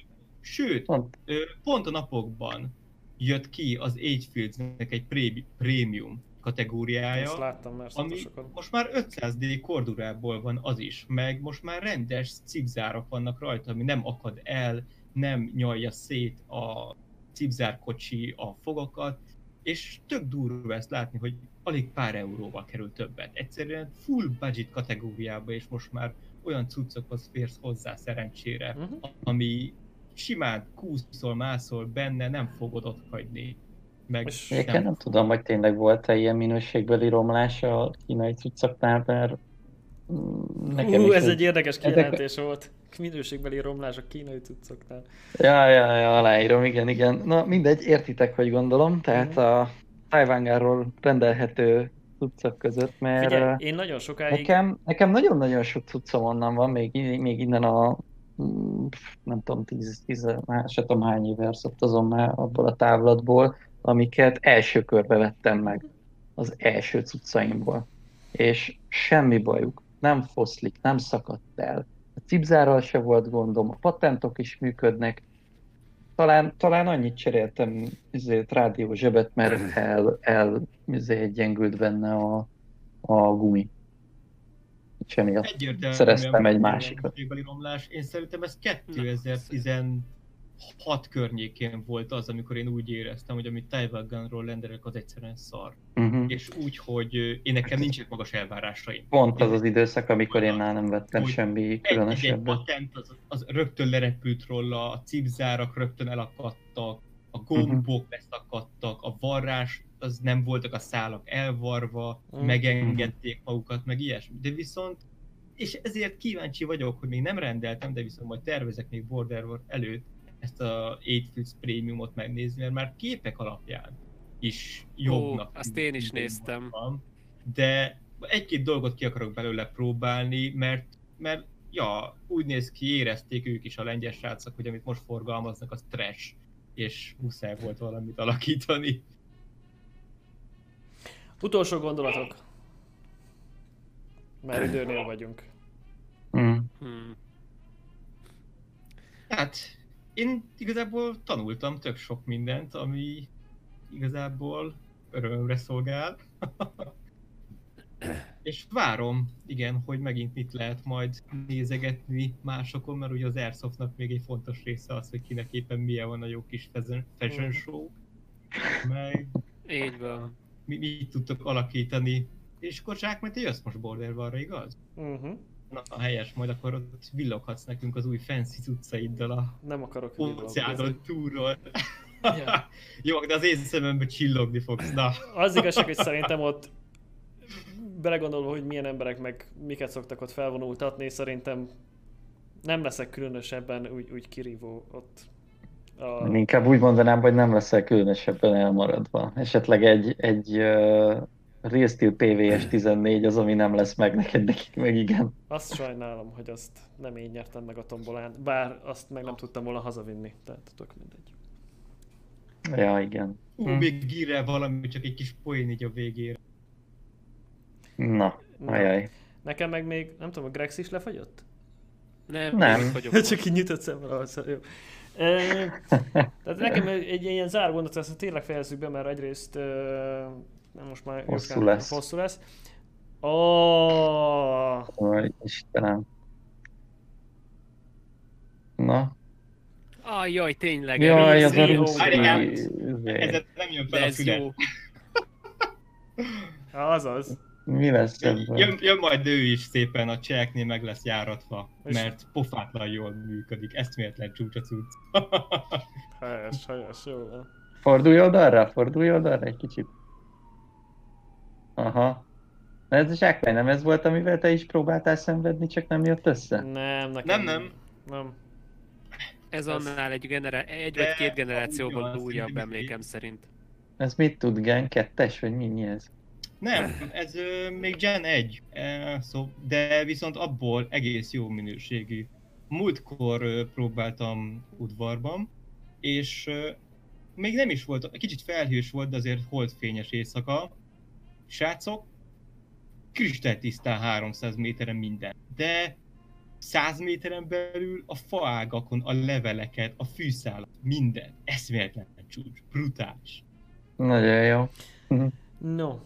Sőt, Pont. ö, pont a napokban jött ki az Agefields-nek egy pré- prémium kategóriája, Ezt láttam már ami szokosokon. most már 500D kordurából van az is, meg most már rendes cipzárak vannak rajta, ami nem akad el, nem nyalja szét a cipzárkocsi a fogakat, és tök durva ezt látni, hogy alig pár euróval kerül többet. Egyszerűen full budget kategóriába, és most már olyan cuccokhoz férsz hozzá szerencsére, Mhm. ami simán kúszol, mászol benne, nem fogod ott hagyni. Meg Egyébként nem tudom, hogy tényleg volt-e ilyen minőségbeli romlás a kínai cuccoknál, mert mm, nekem Hú, is ez egy- egy érdekes ezek- kijelentés volt. Minőségbeli romlás a kínai cuccoknál. Ja, ja, ja, aláírom, igen, igen. Na mindegy, értitek, hogy gondolom, tehát Mhm. a Taiwangáról rendelhető cuccok között, mert Figyelj, én nagyon sokáig... nekem, nekem nagyon-nagyon sok cuccom onnan van, még, még innen a mm, nem tudom, tíz, tíz, már se tudom hány éve szoptazom már abból a távlatból, amiket első körbe vettem meg az első cuccaimból. És semmi bajuk, nem foszlik, nem szakadt el. A cipzárral se volt gondom, a patentok is működnek. Talán, talán annyit cseréltem ezért rádió zsebet, mert el, el ezért gyengült benne a, a gumi. Semmi Szereztem egy másikat. romlás. Én szerintem ez 2016 környékén volt az, amikor én úgy éreztem, hogy amit Taiwanról rendelek, az egyszerűen szar. Uh-huh. És úgy, hogy én nekem nincsenek magas elvárásaim. Pont az az időszak, amikor én már nem vettem semmi Egy, egy különösebbet. patent, az, az rögtön lerepült róla, a cipzárak rögtön elakadtak, a gombok leszakadtak, a varrás, az nem voltak a szálak elvarva, Mhm. megengedték magukat, meg ilyesmi. De viszont, és ezért kíváncsi vagyok, hogy még nem rendeltem, de viszont majd tervezek még Border War előtt ezt a 8 Fields Premiumot megnézni, mert már képek alapján is jobbnak. azt én is néztem. Van. De egy-két dolgot ki akarok belőle próbálni, mert, mert ja, úgy néz ki, érezték ők is a lengyel srácok, hogy amit most forgalmaznak, az trash, és muszáj volt valamit alakítani. Utolsó gondolatok. Már időnél vagyunk. Mm. Hmm. Hát, én igazából tanultam tök sok mindent, ami igazából örömömre szolgál. *laughs* És várom, igen, hogy megint mit lehet majd nézegetni másokon, mert ugye az Airsoftnak még egy fontos része az, hogy kinek éppen milyen van a jó kis fashion, fashion show, meg Így van. mi, mit tudtok alakítani. És akkor Zsák, te jössz most Border Warra, igaz? Uh-huh. Na, a helyes, majd akkor ott villoghatsz nekünk az új fancy cuccaiddal a Nem akarok óceánon túlról. *laughs* Ja. Jó, de az én szememben csillogni fogsz, na. Az igazság, hogy szerintem ott belegondolva, hogy milyen emberek meg miket szoktak ott felvonultatni, szerintem nem leszek különösebben úgy, úgy kirívó ott. A... Inkább úgy mondanám, hogy nem leszel különösebben elmaradva. Esetleg egy, egy uh, Real Steel PVS 14 az, ami nem lesz meg neked, nekik meg igen. Azt sajnálom, hogy azt nem én nyertem meg a tombolán, bár azt meg nem tudtam volna hazavinni, tehát tök mindegy. Ja, igen. Ú, Hm. még gírel valami, csak egy kis poén így a végére. Na, Na. ajaj. Nekem meg még, nem tudom, a Grex is lefagyott? Nem, Nem. vagyok *laughs* Csak így nyitott szemmel, ahhoz, jó. E, *laughs* tehát nekem egy, egy ilyen záró gondot, ezt tényleg fejezzük be, mert egyrészt e, nem most már Hosszú jókán- lesz. hosszú lesz. Oh, Aj, Istenem. Na, Ajjaj, tényleg. jaj, az a. Várjál. izé. Ez nem jön fel De a jó. *laughs* azaz. Mi lesz ebből? Jön, jön majd ő is szépen a cseheknél meg lesz járatva, És- mert pofátlan jól működik. Eszméletlen csúcsa cucc. Helyes, helyes, jó van. Fordulj oldalra, fordulj oldalra egy kicsit. Aha. Na ez a zsákmány nem ez volt, amivel te is próbáltál szenvedni, csak nem jött össze? Nem, nekem Nem, nem. Nem. Ez annál egy, genera- egy De vagy két az, újabb emlékem szerint. Ez mit tud, Gen? Kettes, vagy mi, mi ez? Nem, ez ö, még Gen 1, e, szó, de viszont abból egész jó minőségű. Múltkor ö, próbáltam udvarban, és ö, még nem is volt, kicsit felhős volt, de azért holdfényes éjszaka. Srácok, kristálytisztán 300 méteren minden. De 100 méteren belül a faágakon, a leveleket, a fűszálat, minden. Eszméletlen csúcs, brutális. Nagyon jó. No.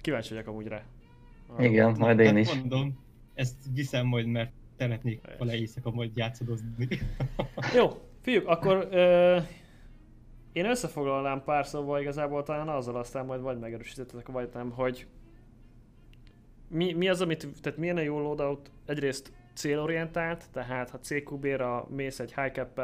Kíváncsi vagyok amúgy rá. Igen, majd én Hát is. mondom, ezt viszem majd, mert szeretnék vele éjszaka majd játszadozni. Jó, fiúk, akkor ö, én összefoglalnám pár szóval igazából talán azzal aztán majd vagy megerősítettek, vagy nem, hogy mi, mi az, amit, tehát milyen a jó loadout, egyrészt célorientált, tehát ha CQB-ra mész egy high cap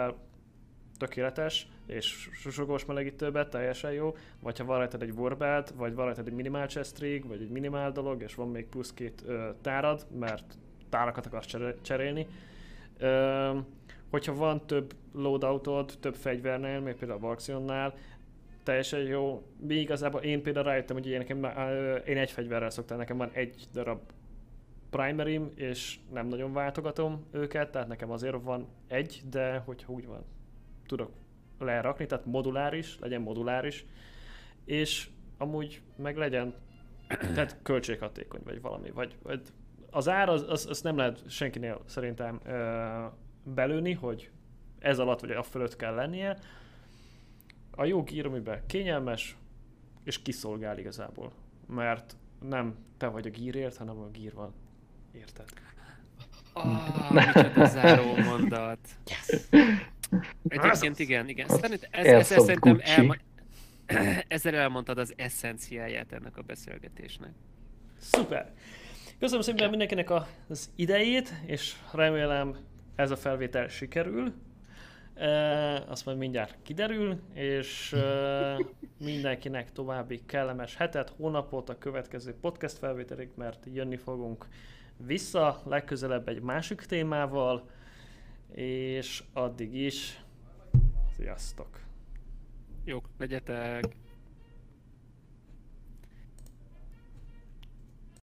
tökéletes, és susogós melegítőbe, teljesen jó, vagy ha van rajtad egy warbelt, vagy van rajtad egy minimál chest rig, vagy egy minimál dolog, és van még plusz két ö, tárad, mert tárakat akarsz cserélni. Ö, hogyha van több loadoutod, több fegyvernél, még például a Vaxionnál, teljesen jó. Mi igazából én például rájöttem, hogy én, nekem, én egy fegyverrel szoktam, nekem van egy darab primarim, és nem nagyon váltogatom őket, tehát nekem azért van egy, de hogyha úgy van, tudok lerakni, tehát moduláris, legyen moduláris, és amúgy meg legyen, tehát *clears throat* költséghatékony, vagy valami, vagy, vagy az ár, az, az, az nem lehet senkinél szerintem ö, belőni, hogy ez alatt vagy a fölött kell lennie. A jó gír, amiben kényelmes, és kiszolgál igazából, mert nem te vagy a gírért, hanem a gír van. Érted? Ah, micsoda záró mondat. Egyébként igen, igen. Szerint ez, ez, Airsoft szerintem elma... *clears throat* ezzel elmondtad az eszenciáját ennek a beszélgetésnek. Szuper! Köszönöm szépen mindenkinek a- az idejét, és remélem ez a felvétel sikerül. E, azt majd mindjárt kiderül, és e, mindenkinek további kellemes hetet, hónapot a következő podcast felvételig, mert jönni fogunk vissza legközelebb egy másik témával, és addig is sziasztok! Jók legyetek!